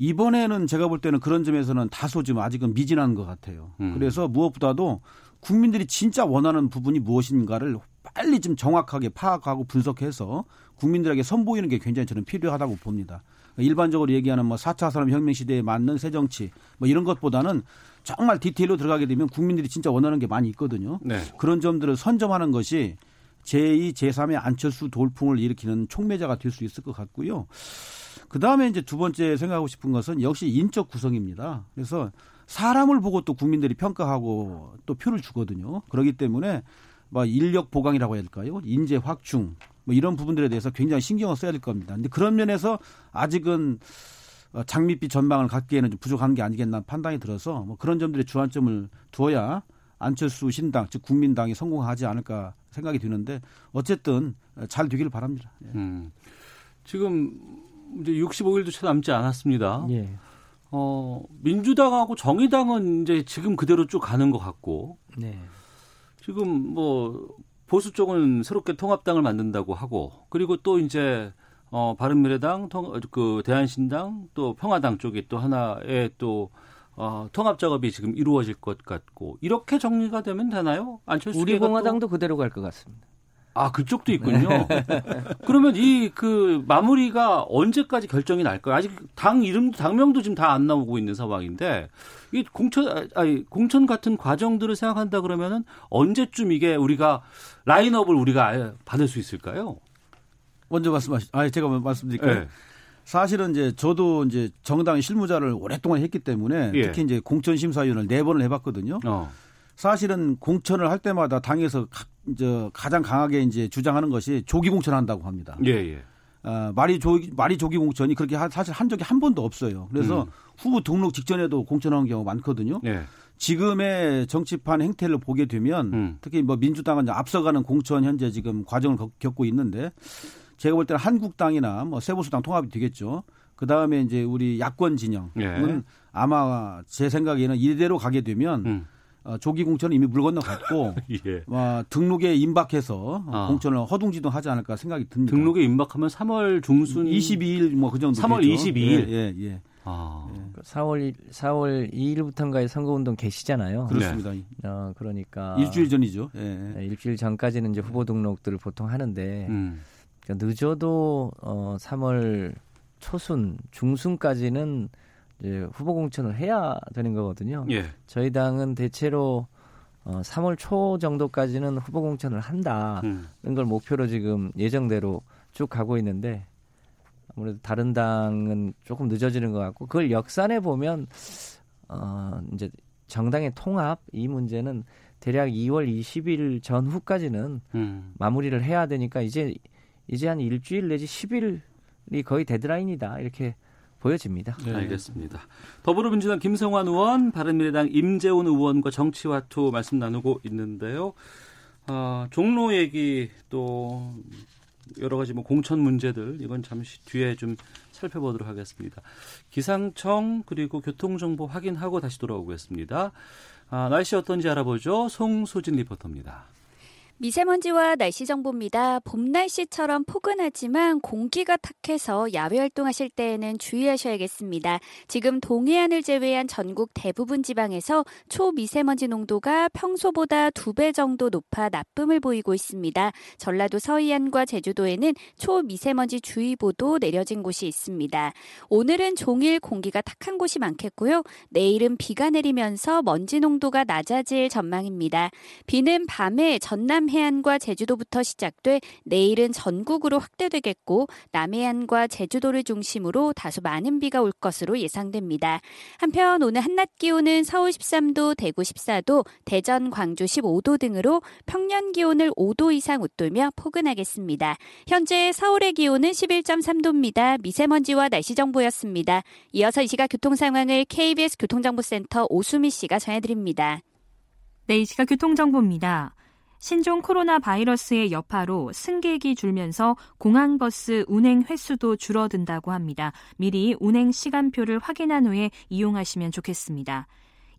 이번에는 제가 볼 때는 그런 점에서는 다소 좀 아직은 미진한 것 같아요. 음. 그래서 무엇보다도 국민들이 진짜 원하는 부분이 무엇인가를 빨리 좀 정확하게 파악하고 분석해서 국민들에게 선보이는 게 굉장히 저는 필요하다고 봅니다. 일반적으로 얘기하는 뭐 4차 산업혁명 시대에 맞는 새 정치 뭐 이런 것보다는 정말 디테일로 들어가게 되면 국민들이 진짜 원하는 게 많이 있거든요. 네. 그런 점들을 선점하는 것이 제2, 제3의 안철수 돌풍을 일으키는 촉매자가 될 수 있을 것 같고요. 그 다음에 이제 두 번째 생각하고 싶은 것은 역시 인적 구성입니다. 그래서 사람을 보고 또 국민들이 평가하고 또 표를 주거든요. 그렇기 때문에 뭐 인력 보강이라고 해야 될까요? 인재 확충 뭐 이런 부분들에 대해서 굉장히 신경을 써야 될 겁니다. 근데 그런 면에서 아직은 어, 장밋빛 전망을 갖기에는 좀 부족한 게 아니겠나 판단이 들어서 뭐 그런 점들의 주안점을 두어야 안철수 신당 즉 국민당이 성공하지 않을까 생각이 드는데 어쨌든 잘 되기를 바랍니다. 예. 음. 지금 이제 65일도 채 남지 않았습니다. 예. 어, 민주당하고 정의당은 이제 지금 그대로 쭉 가는 것 같고. 네. 지금 뭐 보수 쪽은 새롭게 통합당을 만든다고 하고 그리고 또 이제 어 바른미래당 통, 그 대한신당 또 평화당 쪽이 또 하나의 또 어, 통합 작업이 지금 이루어질 것 같고 이렇게 정리가 되면 되나요? 안철수 우리 공화당도 그대로 갈 것 같습니다. 아 그쪽도 있군요. 그러면 이 그 마무리가 언제까지 결정이 날까요? 아직 당 이름도 당명도 지금 다 안 나오고 있는 상황인데 이 공천 아니 공천 같은 과정들을 생각한다 그러면은 언제쯤 이게 우리가 라인업을 우리가 받을 수 있을까요? 먼저 말씀하시. 아 제가 말씀드릴까요? 네. 사실은 이제 저도 이제 정당 실무자를 오랫동안 했기 때문에 예. 특히 이제 공천 심사위원을 네 번을 해봤거든요. 어. 사실은 공천을 할 때마다 당에서 가, 이제 가장 강하게 이제 주장하는 것이 조기 공천한다고 합니다. 예, 예. 어, 말이 조 말이 조기 공천이 그렇게 하, 사실 한 적이 한 번도 없어요. 그래서 음. 후보 등록 직전에도 공천하는 경우가 많거든요. 예. 지금의 정치판 행태를 보게 되면 음. 특히 뭐 민주당은 앞서가는 공천 현재 지금 과정을 겪고 있는데 제가 볼 때는 한국당이나 뭐 세보수당 통합이 되겠죠. 그 다음에 이제 우리 야권 진영은 예. 아마 제 생각에는 이대로 가게 되면 음. 어, 조기 공천은 이미 물 건너갔고 (laughs) 예. 어, 등록에 임박해서 아. 공천을 허둥지둥 하지 않을까 생각이 듭니다. 등록에 임박하면 3월 중순 22일 뭐 그 정도 3월 되죠. 22일. 예, 예. 예. 아. 4월 4월 2일부터인가의 선거운동 계시잖아요. 그렇습니다. 네. 어, 그러니까 일주일 전이죠. 예. 네, 일주일 전까지는 이제 후보 등록들을 보통 하는데 음. 그러니까 늦어도 어, 3월 초순 중순까지는 이제 후보 공천을 해야 되는 거거든요. 예. 저희 당은 대체로 어, 3월 초 정도까지는 후보 공천을 한다는 음. 걸 목표로 지금 예정대로 쭉 가고 있는데 아무래도 다른 당은 조금 늦어지는 것 같고 그걸 역산해 보면 어, 이제 정당의 통합 이 문제는 대략 2월 20일 전후까지는 음. 마무리를 해야 되니까 이제 이제 한 일주일 내지 10일이 거의 데드라인이다 이렇게 보여집니다. 네. 알겠습니다. 더불어민주당 김성환 의원, 바른미래당 임재훈 의원과 정치와투 말씀 나누고 있는데요. 아, 종로 얘기 또 여러 가지 뭐 공천 문제들 이건 잠시 뒤에 좀 살펴보도록 하겠습니다. 기상청 그리고 교통정보 확인하고 다시 돌아오겠습니다. 아, 날씨 어떤지 알아보죠. 송소진 리포터입니다. 미세먼지와 날씨 정보입니다. 봄 날씨처럼 포근하지만 공기가 탁해서 야외 활동하실 때에는 주의하셔야겠습니다. 지금 동해안을 제외한 전국 대부분 지방에서 초미세먼지 농도가 평소보다 두 배 정도 높아 나쁨을 보이고 있습니다. 전라도 서해안과 제주도에는 초미세먼지 주의보도 내려진 곳이 있습니다. 오늘은 종일 공기가 탁한 곳이 많겠고요. 내일은 비가 내리면서 먼지 농도가 낮아질 전망입니다. 비는 밤에 전남 해안과 제주도부터 시작돼 내일은 전국으로 확대되겠고 남해안과 제주도를 중심으로 다소 많은 비가 올 것으로 예상됩니다. 한편 오늘 한낮 기온은 서울 13도, 대구 14도, 대전, 광주 15도 등으로 평년 기온을 5도 이상 웃돌며 포근하겠습니다. 현재 서울의 기온은 11.3도입니다. 미세먼지와 날씨 정보였습니다. 이어서 이 시각 교통 상황을 KBS 교통정보센터 오수미 씨가 전해드립니다. 네, 이 시각 교통정보입니다. 신종 코로나 바이러스의 여파로 승객이 줄면서 공항버스 운행 횟수도 줄어든다고 합니다. 미리 운행 시간표를 확인한 후에 이용하시면 좋겠습니다.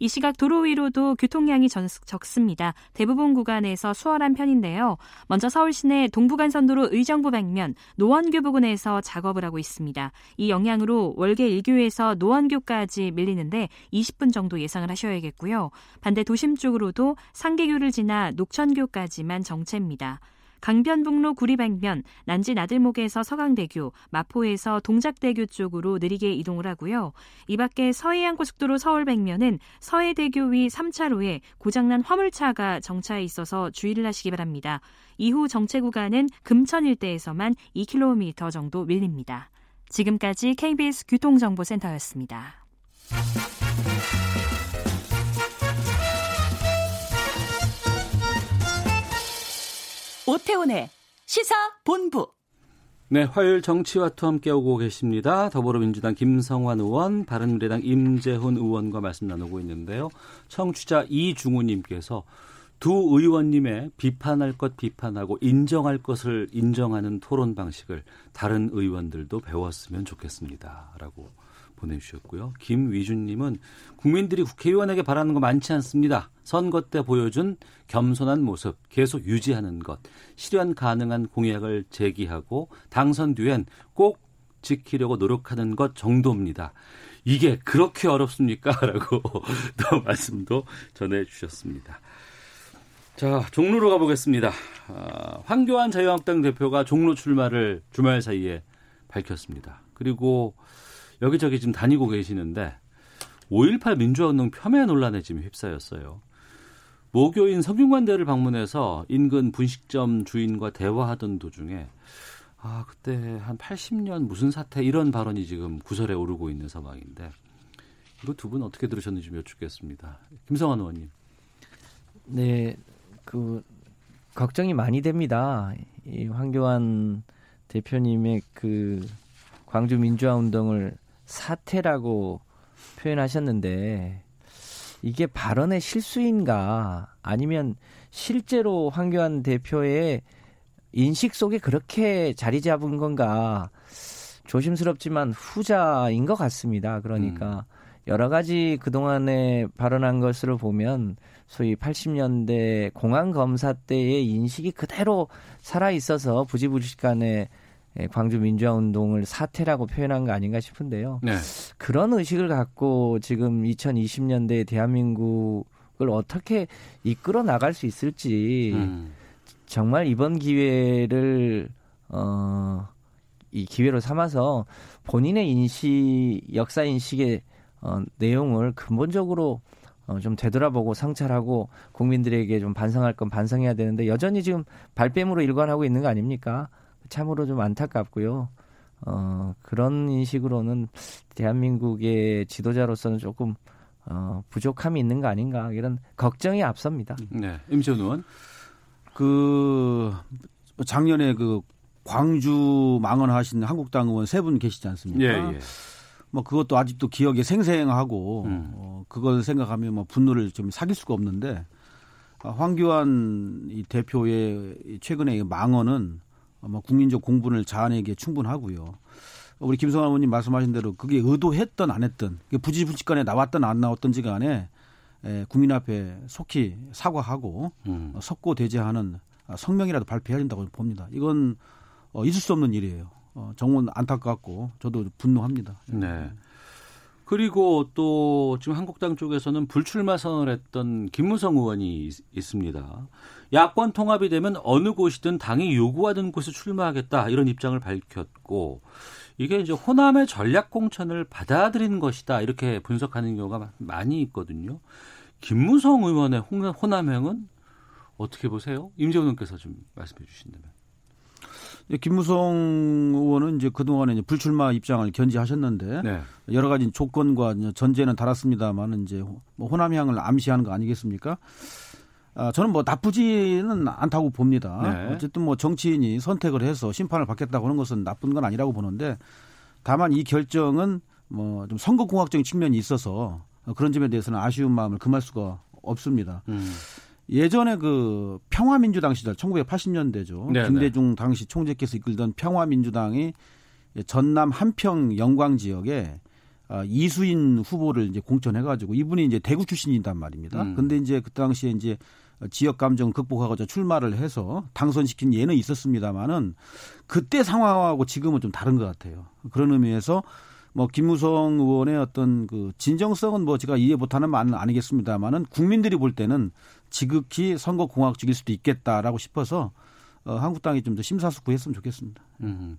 이 시각 도로 위로도 교통량이 적습니다. 대부분 구간에서 수월한 편인데요. 먼저 서울 시내 동부간선도로 의정부 방면 노원교 부근에서 작업을 하고 있습니다. 이 영향으로 월계 1교에서 노원교까지 밀리는데 20분 정도 예상을 하셔야겠고요. 반대 도심 쪽으로도 상계교를 지나 녹천교까지만 정체입니다. 강변북로 구리방면, 난지 나들목에서 서강대교, 마포에서 동작대교 쪽으로 느리게 이동을 하고요. 이 밖에 서해안고속도로 서울 방면은 서해대교 위 3차로에 고장난 화물차가 정차해 있어서 주의를 하시기 바랍니다. 이후 정체 구간은 금천 일대에서만 2km 정도 밀립니다. 지금까지 KBS 교통정보센터였습니다. 오태훈의 시사 본부. 네, 화요일 정치와투 함께하고 계십니다. 더불어민주당 김성환 의원, 바른미래당 임재훈 의원과 말씀 나누고 있는데요. 청취자 이중우님께서 두 의원님의 비판할 것 비판하고 인정할 것을 인정하는 토론 방식을 다른 의원들도 배웠으면 좋겠습니다. 라고 보내주셨고요. 김위준님은 국민들이 국회의원에게 바라는 거 많지 않습니다. 선거 때 보여준 겸손한 모습 계속 유지하는 것, 실현 가능한 공약을 제기하고 당선 뒤엔 꼭 지키려고 노력하는 것 정도입니다. 이게 그렇게 어렵습니까? (laughs) 라고 또 말씀도 전해주셨습니다. 자, 종로로 가보겠습니다. 아, 황교안 자유한국당 대표가 종로 출마를 주말 사이에 밝혔습니다. 그리고 여기저기 지금 다니고 계시는데 5.18 민주화운동 폄훼 논란에 지금 휩싸였어요. 모교인 성균관대를 방문해서 인근 분식점 주인과 대화하던 도중에 아 그때 한 80년 무슨 사태 이런 발언이 지금 구설에 오르고 있는 상황인데 이거 두 분 어떻게 들으셨는지 좀 여쭙겠습니다. 김성환 의원님. 네, 그 걱정이 많이 됩니다. 이 황교안 대표님의 그 광주 민주화 운동을 사태라고 표현하셨는데 이게 발언의 실수인가 아니면 실제로 황교안 대표의 인식 속에 그렇게 자리 잡은 건가 조심스럽지만 후자인 것 같습니다. 그러니까 음. 여러 가지 그동안에 발언한 것으로 보면 소위 80년대 공안 검사 때의 인식이 그대로 살아 있어서 부지불식간에 예, 광주 민주화 운동을 사태라고 표현한 거 아닌가 싶은데요. 네. 그런 의식을 갖고 지금 2020년대 대한민국을 어떻게 이끌어 나갈 수 있을지 음. 정말 이번 기회를 어, 이 기회로 삼아서 본인의 인식, 역사 인식의 어, 내용을 근본적으로 어, 좀 되돌아보고 성찰하고 국민들에게 좀 반성할 건 반성해야 되는데 여전히 지금 발뺌으로 일관하고 있는 거 아닙니까? 참으로 좀 안타깝고요. 어, 그런 인식으로는 대한민국의 지도자로서는 조금 어, 부족함이 있는 거 아닌가 이런 걱정이 앞섭니다. 네, 임지원 의원. 그 작년에 그 광주 망언하신 한국당 의원 세 분 계시지 않습니까? 예, 예. 뭐 그것도 아직도 기억에 생생하고 음. 어, 그걸 생각하면 뭐 분노를 좀 사귈 수가 없는데 황교안 이 대표의 최근의 망언은 뭐 국민적 공분을 자아내기에 충분하고요. 우리 김성환 의원님 말씀하신 대로 그게 의도했던 안 했던 부지불식간에 나왔던 안 나왔던지 간에 에, 국민 앞에 속히 사과하고 음. 어, 석고대죄하는 성명이라도 발표해야 된다고 봅니다. 이건 어, 있을 수 없는 일이에요. 어, 정말 안타깝고 저도 분노합니다. 네. 그리고 또 지금 한국당 쪽에서는 불출마 선언을 했던 김무성 의원이 있, 있습니다. 야권 통합이 되면 어느 곳이든 당이 요구하는 곳에 출마하겠다 이런 입장을 밝혔고 이게 이제 호남의 전략 공천을 받아들인 것이다 이렇게 분석하는 경우가 많이 있거든요. 김무성 의원의 호남행은 어떻게 보세요? 임재훈 의원께서 좀 말씀해 주신다면. 김무성 의원은 이제 그동안에 이제 불출마 입장을 견지하셨는데 네. 여러 가지 조건과 전제는 달았습니다만 이제 뭐 호남향을 암시하는 거 아니겠습니까? 아, 저는 뭐 나쁘지는 않다고 봅니다. 네. 어쨌든 뭐 정치인이 선택을 해서 심판을 받겠다고 하는 것은 나쁜 건 아니라고 보는데 다만 이 결정은 뭐 좀 선거공학적인 측면이 있어서 그런 점에 대해서는 아쉬운 마음을 금할 수가 없습니다. 음. 예전에 그 평화민주당 시절 1980년대죠. 네 김대중 당시 총재께서 이끌던 평화민주당이 전남 한평 영광 지역에 아, 이수인 후보를 이제 공천해가지고 이분이 이제 대구 출신이단 말입니다. 음. 근데 이제 그 당시에 이제 지역 감정 극복하고자 출마를 해서 당선시킨 예는 있었습니다만은 그때 상황하고 지금은 좀 다른 것 같아요. 그런 의미에서 뭐 김무성 의원의 어떤 그 진정성은 뭐 제가 이해 못하는 말은 아니겠습니다만은 국민들이 볼 때는 지극히 선거 공학적일 수도 있겠다라고 싶어서 어, 한국당이 좀 더 심사숙고했으면 좋겠습니다. 음.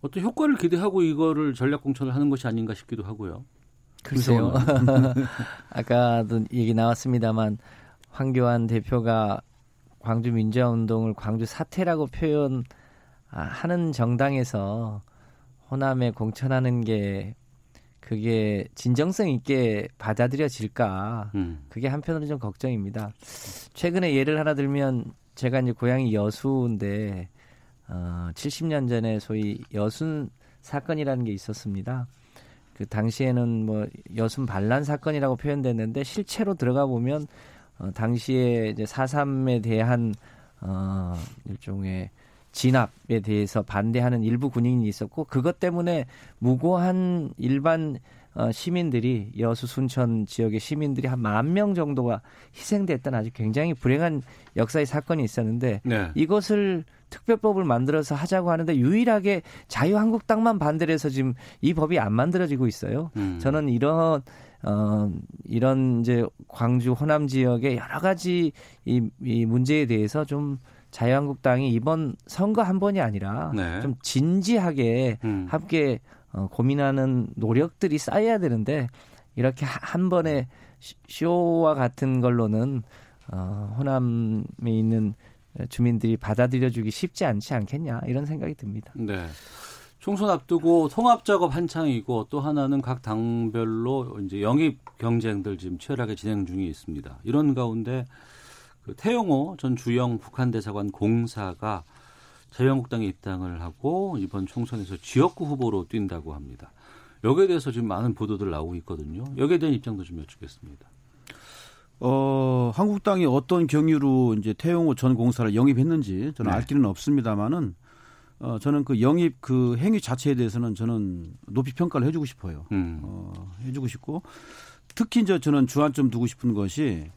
어떤 효과를 기대하고 이거를 전략 공천을 하는 것이 아닌가 싶기도 하고요. 글쎄요. (laughs) 아까도 얘기 나왔습니다만 황교안 대표가 광주 민주화운동을 광주 사태라고 표현하는 정당에서 호남에 공천하는 게 그게 진정성 있게 받아들여질까? 음. 그게 한편으로 좀 걱정입니다. 최근에 예를 하나 들면 제가 이제 고향이 여수인데 어 70년 전에 소위 여순 사건이라는 게 있었습니다. 그 당시에는 뭐 여순 반란 사건이라고 표현됐는데 실체로 들어가 보면 어 당시에 이제 사삼에 대한 어 일종의 진압에 대해서 반대하는 일부 군인이 있었고 그것 때문에 무고한 일반 어, 시민들이 여수 순천 지역의 시민들이 한 만 명 정도가 희생됐던 아주 굉장히 불행한 역사의 사건이 있었는데 네. 이것을 특별법을 만들어서 하자고 하는데 유일하게 자유한국당만 반대를 해서 지금 이 법이 안 만들어지고 있어요. 음. 저는 이런 어 이런 이제 광주 호남 지역의 여러 가지 이, 이 문제에 대해서 좀 자유한국당이 이번 선거 한 번이 아니라 네. 좀 진지하게 음. 함께 어, 고민하는 노력들이 쌓여야 되는데 이렇게 한 번에 쇼와 같은 걸로는 어, 호남에 있는 주민들이 받아들여주기 쉽지 않지 않겠냐 이런 생각이 듭니다. 네. 총선 앞두고 통합 작업 한창이고 또 하나는 각 당별로 이제 영입 경쟁들 지금 치열하게 진행 중에 있습니다. 이런 가운데 그 태영호 전 주영 북한 대사관 공사가 자유한국당에 입당을 하고 이번 총선에서 지역구 후보로 뛴다고 합니다. 여기에 대해서 지금 많은 보도들 나오고 있거든요. 여기에 대한 입장도 좀 여쭙겠습니다. 어, 한국당이 어떤 경위로 이제 태영호 전 공사를 영입했는지 저는 네. 알 길은 없습니다만은 어, 저는 그 영입 그 행위 자체에 대해서는 저는 높이 평가를 해주고 싶어요. 음. 어, 해주고 싶고 특히 이제 저는 주안점 두고 싶은 것이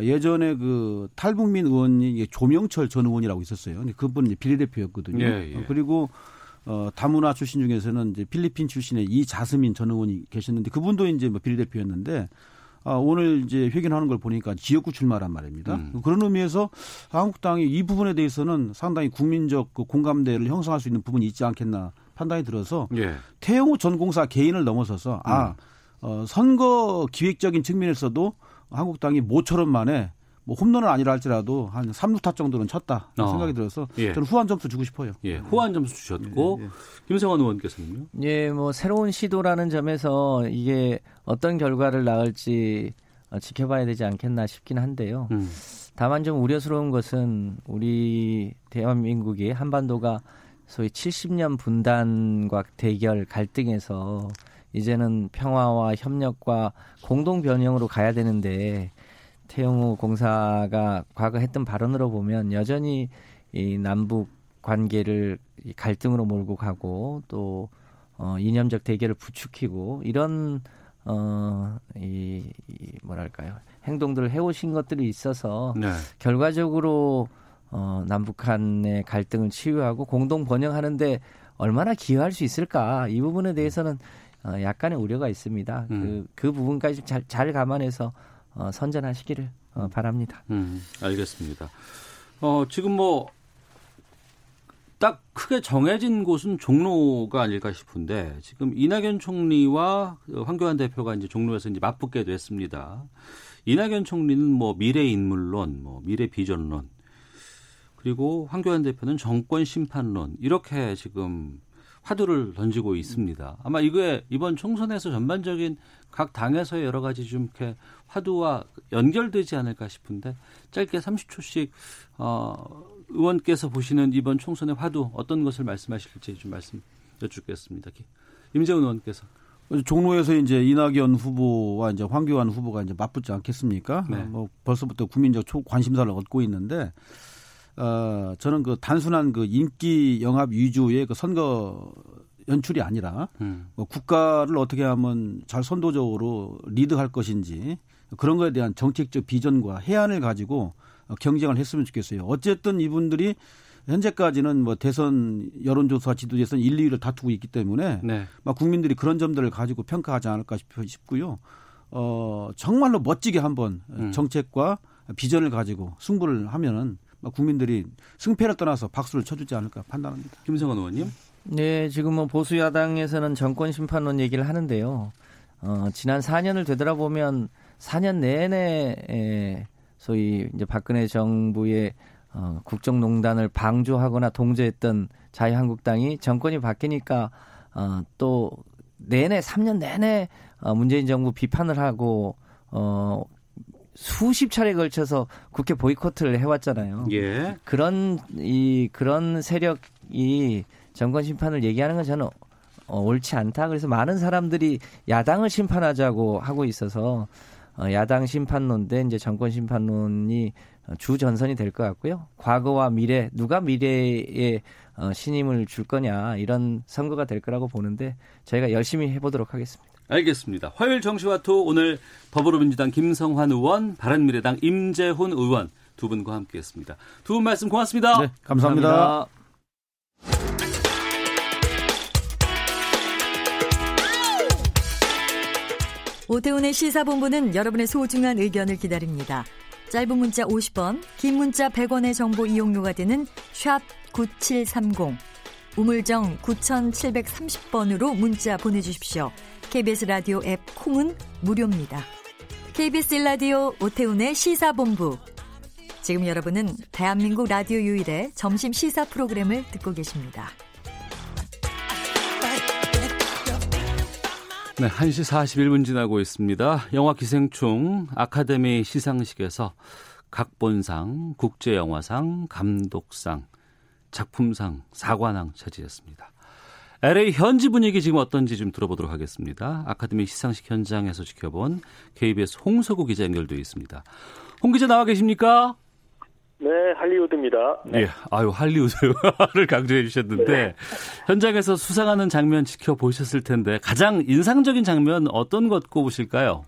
예전에 그 탈북민 의원이 조명철 전 의원이라고 있었어요. 이제 비례대표였거든요. 예, 예. 그리고 어, 다문화 출신 중에서는 이제 필리핀 출신의 이자스민 전 의원이 계셨는데 그분도 이제 뭐 비례대표였는데 아, 오늘 이제 회견하는 걸 보니까 지역구 출마란 말입니다. 음. 그런 의미에서 한국당이 이 부분에 대해서는 상당히 국민적 그 공감대를 형성할 수 있는 부분이 있지 않겠나 판단이 들어서 예. 태영호 전 공사 개인을 넘어서서 아, 음. 어, 선거 기획적인 측면에서도 한국당이 모처럼 만에 뭐 홈런은 아니라 할지라도 한 3루타 정도는 쳤다 어. 생각이 들어서 예. 저는 후한 점수 주고 싶어요. 예, 후한 점수 주셨고 예, 예. 김성환 의원께서는요? 예, 뭐 새로운 시도라는 점에서 이게 어떤 결과를 낳을지 지켜봐야 되지 않겠나 싶긴 한데요. 음. 다만 좀 우려스러운 것은 우리 대한민국이 한반도가 소위 70년 분단과 대결 갈등에서 이제는 평화와 협력과 공동 변형으로 가야 되는데 태영호 공사가 과거 했던 발언으로 보면 여전히 이 남북 관계를 갈등으로 몰고 가고 또 어, 이념적 대결을 부추기고 이런 어, 이, 이 뭐랄까요 행동들을 해오신 것들이 있어서 네. 결과적으로 어, 남북 한의 갈등을 치유하고 공동 번영하는데 얼마나 기여할 수 있을까 이 부분에 대해서는 어, 약간의 우려가 있습니다. 음. 그, 그 부분까지 잘, 잘 감안해서 어, 선전하시기를 어, 바랍니다. 음, 알겠습니다. 어, 지금 뭐, 딱 크게 정해진 곳은 종로가 아닐까 싶은데, 지금 이낙연 총리와 황교안 대표가 이제 종로에서 이제 맞붙게 됐습니다. 이낙연 총리는 뭐 미래 인물론, 뭐 미래 비전론, 그리고 황교안 대표는 정권 심판론, 이렇게 지금 화두를 던지고 있습니다. 아마 이거에 이번 총선에서 전반적인 각 당에서의 여러 가지 좀 이렇게 화두와 연결되지 않을까 싶은데 짧게 30초씩 어 의원께서 보시는 이번 총선의 화두 어떤 것을 말씀하실지 좀 말씀 여쭙겠습니다. 임재훈 의원께서 종로에서 이제 이낙연 후보와 이제 황교안 후보가 이제 맞붙지 않겠습니까? 네. 뭐 벌써부터 국민적 초 관심사를 얻고 있는데 어, 저는 그 단순한 그 인기 영합 위주의 그 선거 연출이 아니라 음. 뭐 국가를 어떻게 하면 잘 선도적으로 리드할 것인지 그런 거에 대한 정책적 비전과 해안을 가지고 경쟁을 했으면 좋겠어요. 어쨌든 이분들이 현재까지는 뭐 대선 여론조사 지도대선 1, 2위를 다투고 있기 때문에 네. 막 국민들이 그런 점들을 가지고 평가하지 않을까 싶고요. 어, 정말로 멋지게 한번 음. 정책과 비전을 가지고 승부를 하면은 국민들이 승패를 떠나서 박수를 쳐주지 않을까 판단합니다. 김성환 의원님. 네, 지금 뭐 보수 야당에서는 정권 심판론 얘기를 하는데요. 어, 지난 4년을 되돌아보면 4년 내내 소위 이제 박근혜 정부의 어, 국정농단을 방조하거나 동조했던 자유한국당이 정권이 바뀌니까 어, 또 내내 3년 내내 어, 문재인 정부 비판을 하고 어, 수십 차례 걸쳐서 국회 보이콧을 해왔잖아요. 예. 그런 이 그런 세력이 정권 심판을 얘기하는 건 저는 어, 옳지 않다. 그래서 많은 사람들이 야당을 심판하자고 하고 있어서 어, 야당 심판론 대 이제 정권 심판론이 주 전선이 될 것 같고요. 과거와 미래 누가 미래에 어, 신임을 줄 거냐 이런 선거가 될 거라고 보는데 저희가 열심히 해보도록 하겠습니다. 알겠습니다. 화요일 정시와토 오늘 더불어민주당 김성환 의원, 바른미래당 임재훈 의원 두 분과 함께했습니다. 두 분 말씀 고맙습니다. 네, 감사합니다. 감사합니다. 오태훈의 시사본부는 여러분의 소중한 의견을 기다립니다. 짧은 문자 50원, 긴 문자 100원의 정보 이용료가 되는 샵 9730, 우물정 9730번으로 문자 보내주십시오. KBS 라디오 앱 콩은 무료입니다. KBS 라디오 오태훈의 시사본부. 지금 여러분은 대한민국 라디오 유일의 점심 시사 프로그램을 듣고 계십니다. 네, 1시 41분 지나고 있습니다. 영화 기생충 아카데미 시상식에서 각본상, 국제영화상, 감독상, 작품상, 사관왕 차지했습니다. LA 현지 분위기 지금 어떤지 좀 들어보도록 하겠습니다. 아카데미 시상식 현장에서 지켜본 KBS 홍서구 기자 연결되어 있습니다. 홍 기자 나와 계십니까? 네, 할리우드입니다. 네. 예, 아유 할리우드를 (laughs) 강조해 주셨는데 네. 현장에서 수상하는 장면 지켜보셨을 텐데 가장 인상적인 장면 어떤 것 꼽으실까요?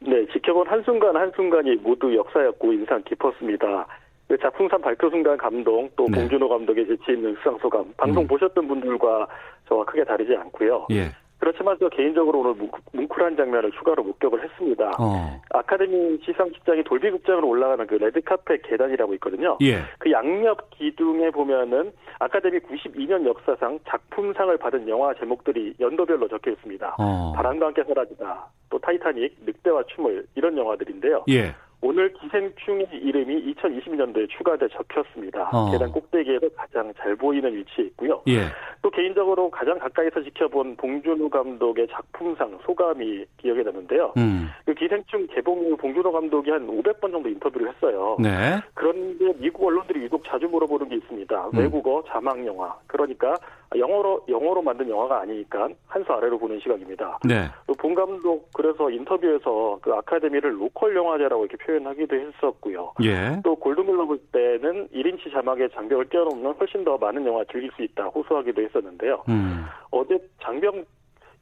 네, 지켜본 한순간 한순간이 모두 역사였고 인상 깊었습니다. 그 작품상 발표 순간 감동, 또 네. 봉준호 감독의 재치 있는 수상 소감, 방송 음. 보셨던 분들과 저와 크게 다르지 않고요. 예. 그렇지만 저 개인적으로 오늘 뭉클한 장면을 추가로 목격을 했습니다. 어. 아카데미 시상식장이 돌비극장으로 올라가는 그 레드카펫 계단이라고 있거든요. 예. 그 양옆 기둥에 보면은 아카데미 92년 역사상 작품상을 받은 영화 제목들이 연도별로 적혀 있습니다. 어. 바람과 함께 사라지다, 또 타이타닉, 늑대와 춤을 이런 영화들인데요. 예. 오늘 기생충의 이름이 2020년도에 추가돼 적혔습니다. 어. 계단 꼭대기에서 가장 잘 보이는 위치에 있고요. 예. 또 개인적으로 가장 가까이서 지켜본 봉준호 감독의 작품상 소감이 기억에 나는데요. 음. 그 기생충 개봉 후 봉준호 감독이 한 500번 정도 인터뷰를 했어요. 네. 그런데 미국 언론들이 유독 자주 물어보는 게 있습니다. 음. 외국어 자막 영화. 그러니까 영어로 영어로 만든 영화가 아니니까 한 수 아래로 보는 시각입니다. 네. 봉 감독 그래서 인터뷰에서 그 아카데미를 로컬 영화제라고 이렇게 표현하기도 했었고요. 예. 또 골든글러브 때는 1인치 자막의 장벽을 뛰어넘으면 훨씬 더 많은 영화 즐길 수 있다 호소하기도 했었는데요. 음. 어제 장벽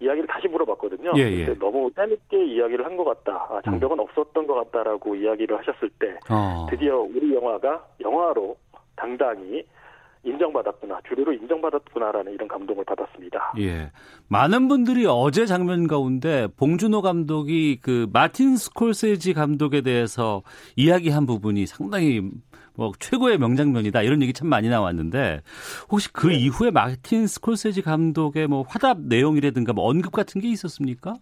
이야기를 다시 물어봤거든요. 예, 예. 너무 때늦게 이야기를 한 것 같다. 아, 장벽은 음. 없었던 것 같다라고 이야기를 하셨을 때 어. 드디어 우리 영화가 영화로 당당히 인정받았구나, 주류로 인정받았구나라는 이런 감동을 받았습니다. 예. 많은 분들이 어제 장면 가운데 봉준호 감독이 그 마틴 스콜세지 감독에 대해서 이야기한 부분이 상당히 뭐 최고의 명장면이다 이런 얘기 참 많이 나왔는데 혹시 그 네. 이후에 마틴 스콜세지 감독의 뭐 화답 내용이라든가 뭐 언급 같은 게 있었습니까?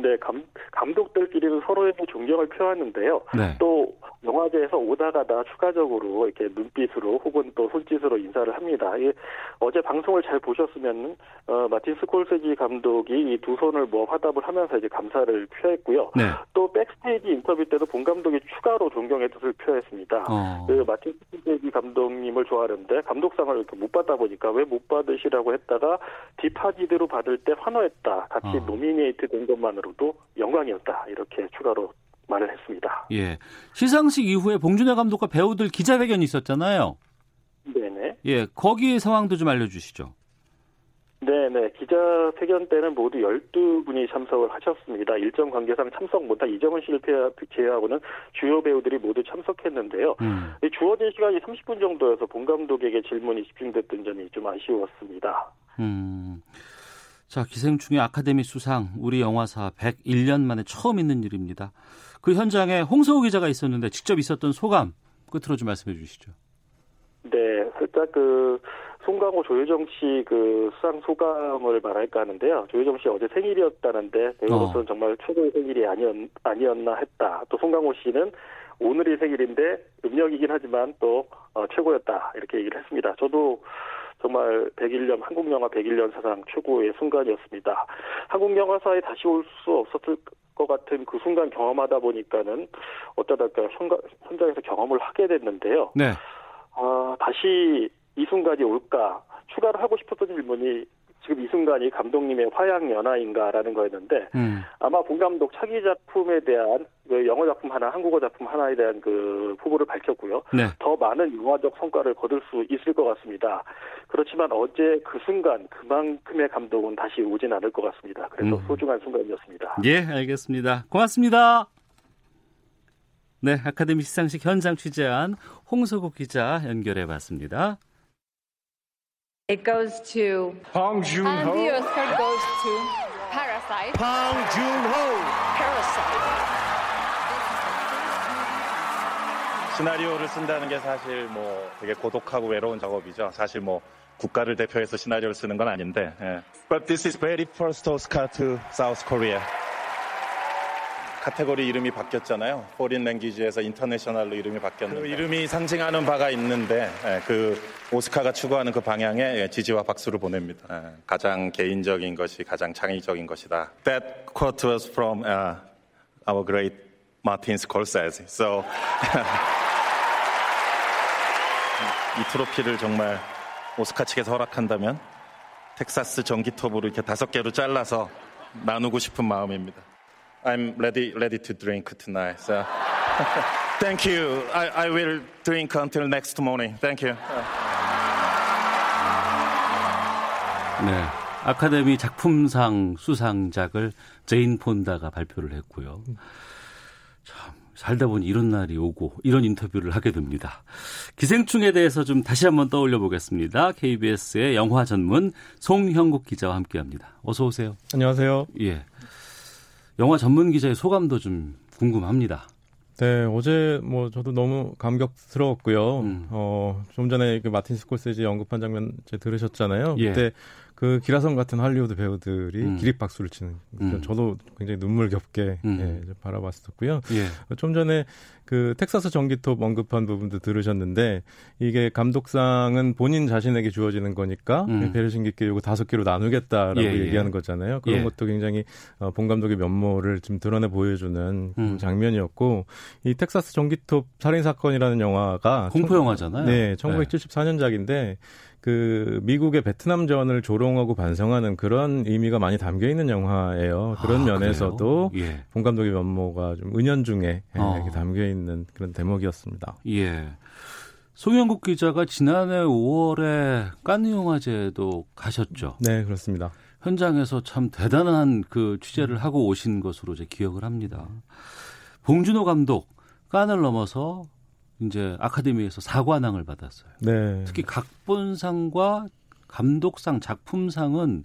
네, 감, 감독들끼리는 서로에게 존경을 표하는데요. 네. 또 영화제에서 오다 가다 추가적으로 이렇게 눈빛으로 혹은 또 손짓으로 인사를 합니다. 이, 어제 방송을 잘 보셨으면 어, 마틴 스콜세지 감독이 이 두 손을 모아 화답을 하면서 이제 감사를 표했고요. 네. 또 backstage 인터뷰 때도 봉 감독이 추가로 존경의 뜻을 표했습니다. 어. 그 마틴 스콜세지 감독님을 좋아하는데 감독상을 이렇게 못 받다 보니까 왜 못 받으시나라고 했다가 디파티드로 받을 때 환호했다. 같이 어. nominate 된 것만으로도 영광이었다. 이렇게 추가로 말을 했습니다. 예. 시상식 이후에 봉준호 감독과 배우들 기자회견이 있었잖아요. 네네. 예, 거기 상황도 좀 알려주시죠. 네네. 기자회견 때는 모두 12분이 참석을 하셨습니다. 일정 관계상 참석 못한 이정은 씨를 제외하고는 주요 배우들이 모두 참석했는데요. 음. 주어진 시간이 30분 정도여서 본 감독에게 질문이 집중됐던 점이 좀 아쉬웠습니다. 음. 자, 기생충의 아카데미 수상, 우리 영화사 101년 만에 처음 있는 일입니다. 그 현장에 홍서우 기자가 있었는데 직접 있었던 소감 끝으로 좀 말씀해 주시죠. 네, 살짝 그 송강호 조효정 씨 그 수상 소감을 말할까 하는데요. 조효정 씨 어제 생일이었다는데 배우로서는 어. 정말 최고의 생일이 아니었, 아니었나 했다. 또 송강호 씨는 오늘이 생일인데 음력이긴 하지만 또 어, 최고였다 이렇게 얘기를 했습니다. 저도 정말 101년 한국 영화 101년 사상 최고의 순간이었습니다. 한국 영화사에 다시 올 수 없었을 것 같은 그 순간 경험하다 보니까는 어쩌다 현장에서 경험을 하게 됐는데요. 네. 아, 다시 이 순간이 올까 추가로 하고 싶었던 질문이 지금 이 순간이 감독님의 화양 연화인가라는 거였는데 음. 아마 본 감독 차기 작품에 대한 그 영어 작품 하나, 한국어 작품 하나에 대한 그 후보를 밝혔고요. 네. 더 많은 영화적 성과를 거둘 수 있을 것 같습니다. 그렇지만 어제 그 순간 그만큼의 감동은 다시 오진 않을 것 같습니다. 그래서 음. 소중한 순간이었습니다. 예, 알겠습니다. 고맙습니다. 네, 아카데미 시상식 현장 취재한 홍석욱 기자 연결해 봤습니다. It goes to Pong Joon Ho. And the Oscar goes to Parasite. Pong Joon Ho. Parasite. 시나리오를 쓴다는 게 사실 뭐 되게 고독하고 외로운 작업이죠. 사실 뭐 국가를 대표해서 시나리오를 쓰는 건 아닌데. 예. But this is very first Oscar to South Korea. 카테고리 이름이 바뀌었잖아요. foreign language에서 international로 이름이 바뀌었는데 그 이름이 상징하는 바가 있는데 예, 그 오스카가 추구하는 그 방향에 예, 지지와 박수를 보냅니다. 예, 가장 개인적인 것이 가장 창의적인 것이다. That quote was from uh, our great Martin Scorsese. So (laughs) 이 트로피를 정말 오스카 측에서 허락한다면 텍사스 전기톱으로 이렇게 다섯 개로 잘라서 나누고 싶은 마음입니다. I'm ready, ready to drink tonight. So, (laughs) thank you. I, I will drink until next morning. Thank you. 네. 아카데미 작품상 수상작을 제인 폰다가 발표를 했고요. 참 살다 보니 이런 날이 오고 이런 인터뷰를 하게 됩니다. 기생충에 대해서 좀 다시 한번 떠올려 보겠습니다. KBS의 영화 전문 송형국 기자와 함께 합니다. 어서 오세요. 안녕하세요. 예. 영화 전문 기자의 소감도 좀 궁금합니다. 네, 어제 뭐 저도 너무 감격스러웠고요. 음. 어, 좀 전에 그 마틴 스콜세지 언급한 장면 제 들으셨잖아요. 예. 그때 그 기라성 같은 할리우드 배우들이 음. 기립 박수를 치는 음. 저도 굉장히 눈물겹게 음. 예, 바라봤었고요. 예. 좀 전에 그 텍사스 전기톱 언급한 부분도 들으셨는데 이게 감독상은 본인 자신에게 주어지는 거니까 음. 배려심 깊게 요거 다섯 개로 나누겠다라고 예, 예. 얘기하는 거잖아요. 그런 예. 것도 굉장히 어, 본 감독의 면모를 좀 드러내 보여주는 음. 장면이었고 이 텍사스 전기톱 살인 사건이라는 영화가 공포 영화잖아요. 네, 1974년작인데 그 미국의 베트남전을 조롱하고 반성하는 그런 의미가 많이 담겨 있는 영화예요. 그런 아, 면에서도 예. 본 감독의 면모가 좀 은연중에 예, 어. 담겨 있는 그런 대목이었습니다. 예. 송영국 기자가 지난해 5월에 깐느 영화제도 가셨죠. 네, 그렇습니다. 현장에서 참 대단한 그 취재를 하고 오신 것으로 제 기억을 합니다. 봉준호 감독 깐을 넘어서 이제 아카데미에서 사관왕을 받았어요. 네. 특히 각본상과 감독상, 작품상은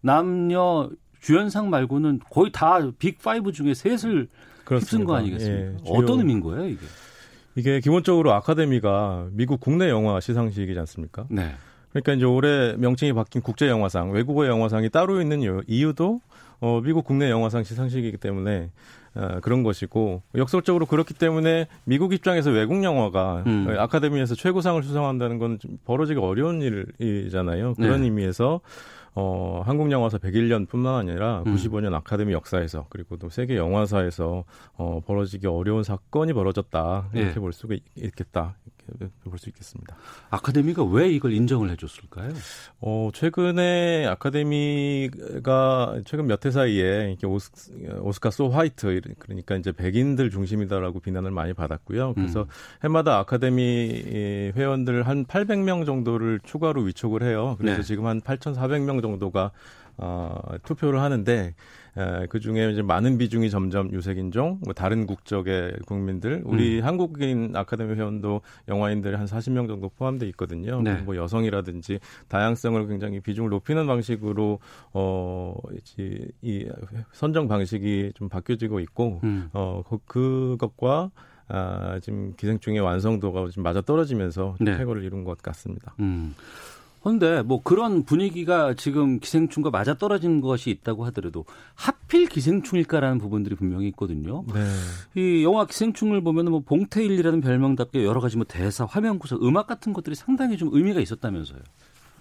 남녀 주연상 말고는 거의 다 빅5 중에 셋을. 휩쓴 거 아니겠습니까? 예, 어떤 의미인 거예요, 이게? 이게 기본적으로 아카데미가 미국 국내 영화 시상식이지 않습니까? 네. 그러니까 이제 올해 명칭이 바뀐 국제 영화상, 외국어 영화상이 따로 있는 이유도 어, 미국 국내 영화상 시상식이기 때문에 어, 그런 것이고 역설적으로 그렇기 때문에 미국 입장에서 외국 영화가 음. 아카데미에서 최고상을 수상한다는 건 벌어지기 어려운 일이잖아요. 그런 네. 의미에서 어, 한국 영화사 101년뿐만 아니라 음. 95년 아카데미 역사에서 그리고 또 세계 영화사에서 어, 벌어지기 어려운 사건이 벌어졌다 이렇게 네. 볼 수가 있겠다 볼수 있겠습니다. 아카데미가 왜 이걸 인정을 해줬을까요? 어, 최근에 아카데미가 최근 몇 해 사이에 이렇게 오스, 오스카 소 화이트 그러니까 이제 백인들 중심이다라고 비난을 많이 받았고요. 그래서 음. 해마다 아카데미 회원들 한 800명 정도를 추가로 위촉을 해요. 그래서 네. 지금 한 8,400명 정도가 어, 투표를 하는데 에, 그 중에 이제 많은 비중이 점점 유색인종, 뭐 다른 국적의 국민들, 우리 음. 한국인 아카데미 회원도 영화인들이 한 40명 정도 포함돼 있거든요. 네. 뭐 여성이라든지 다양성을 굉장히 비중을 높이는 방식으로 어, 이제 이 선정 방식이 좀 바뀌어지고 있고, 음. 어, 그, 그것과 아, 지금 기생충의 완성도가 좀 맞아 떨어지면서 네. 쾌거를 이룬 것 같습니다. 음. 그런데 뭐 그런 분위기가 지금 기생충과 맞아 떨어진 것이 있다고 하더라도 하필 기생충일까라는 부분들이 분명히 있거든요. 네. 이 영화 기생충을 보면은 뭐 봉태일이라는 별명답게 여러 가지 뭐 대사, 화면 구성, 음악 같은 것들이 상당히 좀 의미가 있었다면서요.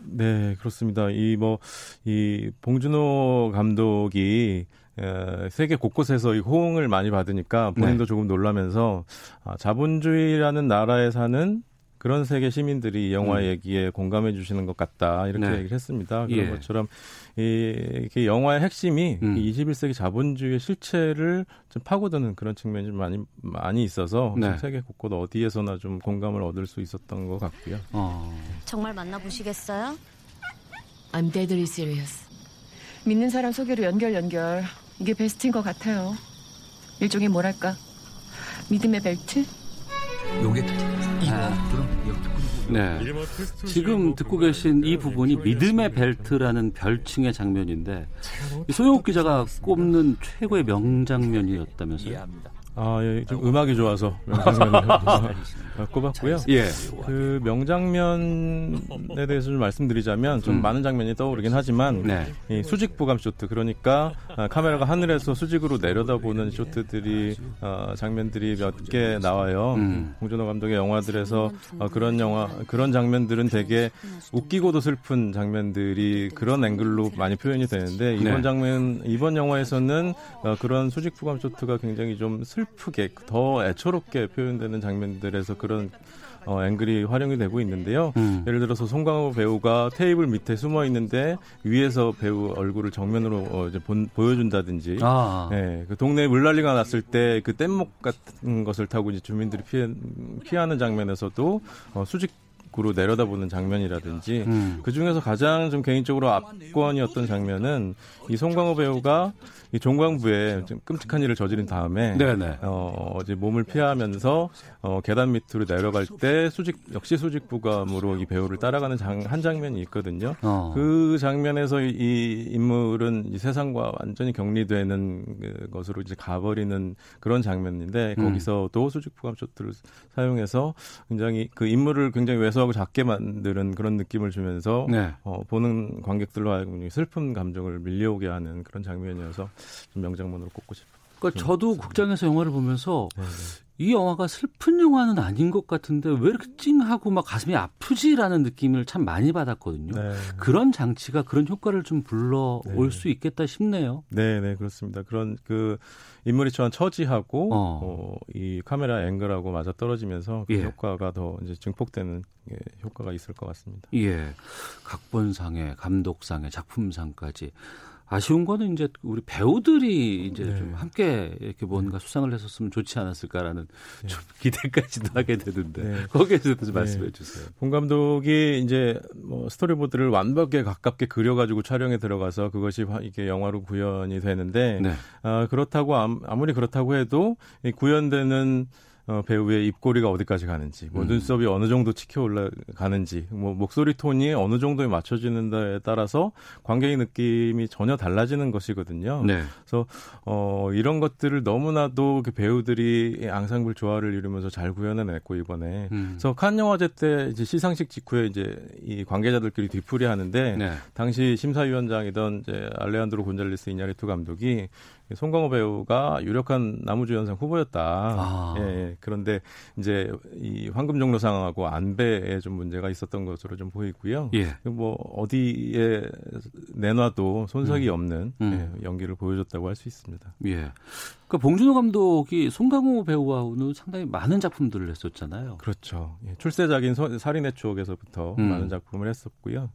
네, 그렇습니다. 이 뭐 이 봉준호 감독이 에, 세계 곳곳에서 이 호응을 많이 받으니까 본인도 네. 조금 놀라면서 아, 자본주의라는 나라에 사는 그런 세계 시민들이 이 영화 음. 얘기에 공감해 주시는 것 같다 이렇게 네. 얘기를 했습니다. 그런 예. 것처럼 이, 이 영화의 핵심이 음. 21세기 자본주의의 실체를 좀 파고드는 그런 측면이 좀 많이 많이 있어서 네. 세계 곳곳 어디에서나 좀 공감을 얻을 수 있었던 것 같고요. 어. 정말 만나보시겠어요? I'm deadly serious. 믿는 사람 소개로 연결 연결 이게 베스트인 것 같아요. 일종의 뭐랄까 믿음의 벨트? 요게 네. 지금 듣고 계신 이 부분이 믿음의 벨트라는 별칭의 장면인데 소영욱 기자가 꼽는 최고의 명장면이었다면서요? 아, 예, 좀 음악이 좋아서 명장면을 (laughs) 꼽았고요. 예. 그 명장면에 대해서 좀 말씀드리자면 좀 음. 많은 장면이 떠오르긴 하지만 네. 이 수직 부감 쇼트 그러니까 아, 카메라가 하늘에서 수직으로 내려다보는 쇼트들이 어, 장면들이 몇 개 나와요. 음. 홍준호 감독의 영화들에서 어, 그런 영화 그런 장면들은 되게 웃기고도 슬픈 장면들이 그런 앵글로 많이 표현이 되는데 이번 네. 장면 이번 영화에서는 어, 그런 수직 부감 쇼트가 굉장히 좀 슬. 슬프게 더 애처롭게 표현되는 장면들에서 그런 어, 앵글이 활용이 되고 있는데요. 음. 예를 들어서 송강호 배우가 테이블 밑에 숨어 있는데 위에서 배우 얼굴을 정면으로 어, 이제 본, 보여준다든지, 아. 네, 그 동네 물난리가 났을 때 그 뗏목 같은 것을 타고 이제 주민들이 피해, 피하는 장면에서도 어, 수직 으로 내려다보는 장면이라든지 음. 그 중에서 가장 좀 개인적으로 압권이었던 장면은 이 송강호 배우가 이 종광부에 좀 끔찍한 일을 저지른 다음에 네네. 어 이제 몸을 피하면서 어 계단 밑으로 내려갈 때 수직 역시 수직 부감으로 이 배우를 따라가는 장, 한 장면이 있거든요. 어. 그 장면에서 이, 이 인물은 이 세상과 완전히 격리되는 그 것으로 이제 가버리는 그런 장면인데 음. 거기서도 수직 부감 쇼트를 사용해서 굉장히 그 인물을 굉장히 왜소하고 작게 만드는 그런 느낌을 주면서 네. 어, 보는 관객들로 하여금 슬픈 감정을 밀려오게 하는 그런 장면이어서 좀 명장면으로 꼽고 싶어요. 그러니까 저도 국장에서 영화를 보면서 네 네. 네. 이 영화가 슬픈 영화는 아닌 것 같은데 왜 이렇게 찡하고 막 가슴이 아프지라는 느낌을 참 많이 받았거든요. 네. 그런 장치가 그런 효과를 좀 불러올 네. 수 있겠다 싶네요. 네, 네 그렇습니다. 그런 그 인물이 처한 처지하고 어. 어, 이 카메라 앵글하고 맞아 떨어지면서 그 예. 효과가 더 이제 증폭되는 예, 효과가 있을 것 같습니다. 예, 각본상에 감독상에 작품상까지 아쉬운 거는 이제 우리 배우들이 이제 네. 좀 함께 이렇게 뭔가 네. 수상을 했었으면 좋지 않았을까라는 네. 좀 (laughs) 기대까지도 하게 되는데 네. 거기에 대해서 좀 말씀해 네. 주세요. 본 감독이 이제 뭐 스토리보드를 완벽에 가깝게 그려가지고 촬영에 들어가서 그것이 이게 영화로 구현이 되는데 네. 아, 그렇다고 아무리 그렇다고 해도 이 구현되는 어, 배우의 입꼬리가 어디까지 가는지, 뭐 음. 눈썹이 어느 정도 치켜 올라가는지, 뭐 목소리 톤이 어느 정도에 맞춰지는다에 따라서 관객의 느낌이 전혀 달라지는 것이거든요. 네. 그래서 어, 이런 것들을 너무나도 그 배우들이 앙상블 조화를 이루면서 잘 구현해냈고 이번에. 음. 그래서 칸 영화제 때 이제 시상식 직후에 이제 이 관계자들끼리 뒤풀이 하는데 네. 당시 심사위원장이던 이제 알레한드로 곤잘리스 이냐리투 감독이 송강호 배우가 유력한 나무주연상 후보였다. 아. 예, 예, 그런데 이제 이 황금 종로 상황하고 안배에 좀 문제가 있었던 것으로 좀 보이고요. 예. 뭐 어디에 내놔도 손석이 음. 없는 음. 예, 연기를 보여줬다고 할 수 있습니다. 예. 그 봉준호 감독이 송강호 배우와는 상당히 많은 작품들을 했었잖아요. 그렇죠. 예, 출세작인 살인의 추억에서부터 음. 많은 작품을 했었고요.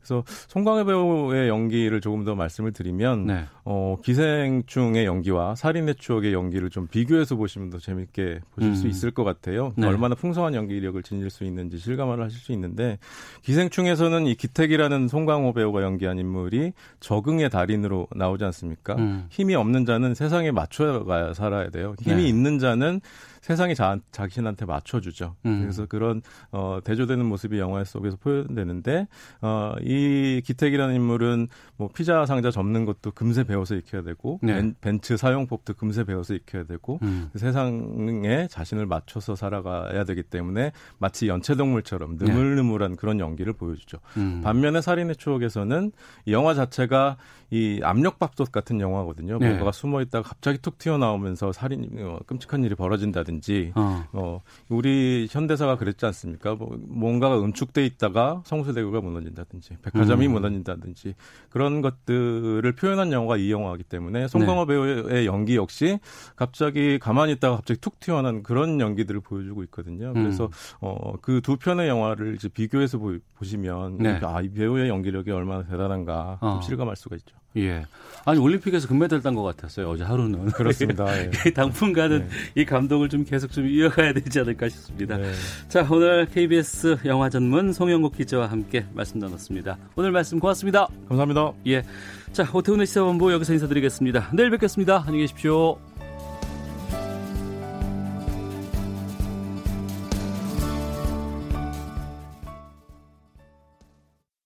그래서 송강호 배우의 연기를 조금 더 말씀을 드리면 네. 어, 기생충의 연기와 살인의 추억의 연기를 좀 비교해서 보시면 더 재밌게 보실 음. 수 있을 것 같아요. 네. 얼마나 풍성한 연기력을 지닐 수 있는지 실감을 하실 수 있는데 기생충에서는 이 기택이라는 송강호 배우가 연기한 인물이 적응의 달인으로 나오지 않습니까? 음. 힘이 없는 자는 세상에 맞춰가 살아야 돼요. 힘이 네. 있는 자는 세상이 자, 자신한테 맞춰주죠. 음. 그래서 그런 어, 대조되는 모습이 영화 속에서 표현되는데 어, 이 기택이라는 인물은 뭐 피자 상자 접는 것도 금세 배워서 익혀야 되고 네. 벤, 츠 사용법도 금세 배워서 익혀야 되고 음. 그 세상에 자신을 맞춰서 살아가야 되기 때문에 마치 연체동물처럼 네. 느물느물한 네. 그런 연기를 보여주죠. 음. 반면에 살인의 추억에서는 이 영화 자체가 이 압력밥솥 같은 영화거든요. 네. 뭔가가 숨어 있다가 갑자기 툭 튀어나오면서 살인 어, 끔찍한 일이 벌어진다 든지 어. 어. 우리 현대사가 그랬지 않습니까? 뭐 뭔가가 음축돼 있다가 성수대교가 무너진다든지 백화점이 음. 무너진다든지 그런 것들을 표현한 영화가 이 영화이기 때문에 송강호 네. 배우의 연기 역시 갑자기 가만히 있다가 갑자기 툭 튀어나온 그런 연기들을 보여주고 있거든요. 음. 그래서 어, 그 두 편의 영화를 이제 비교해서 보, 시면 네. 아, 이 배우의 연기력이 얼마나 대단한가 좀 어. 실감할 수가 있죠. 예. 아니 올림픽에서 금메달 딴 것 같았어요 어제 하루는. (laughs) 그렇습니다. (laughs) 예. 당분간은 네. 이 감동을 좀 계속 좀 이어가야 되지 않을까 싶습니다. 네. 자 오늘 KBS 영화 전문 송영국 기자와 함께 말씀 나눴습니다. 오늘 말씀 고맙습니다. 감사합니다. 예. 자 오태훈의 시사본부 여기서 인사드리겠습니다. 내일 뵙겠습니다. 안녕히 계십시오.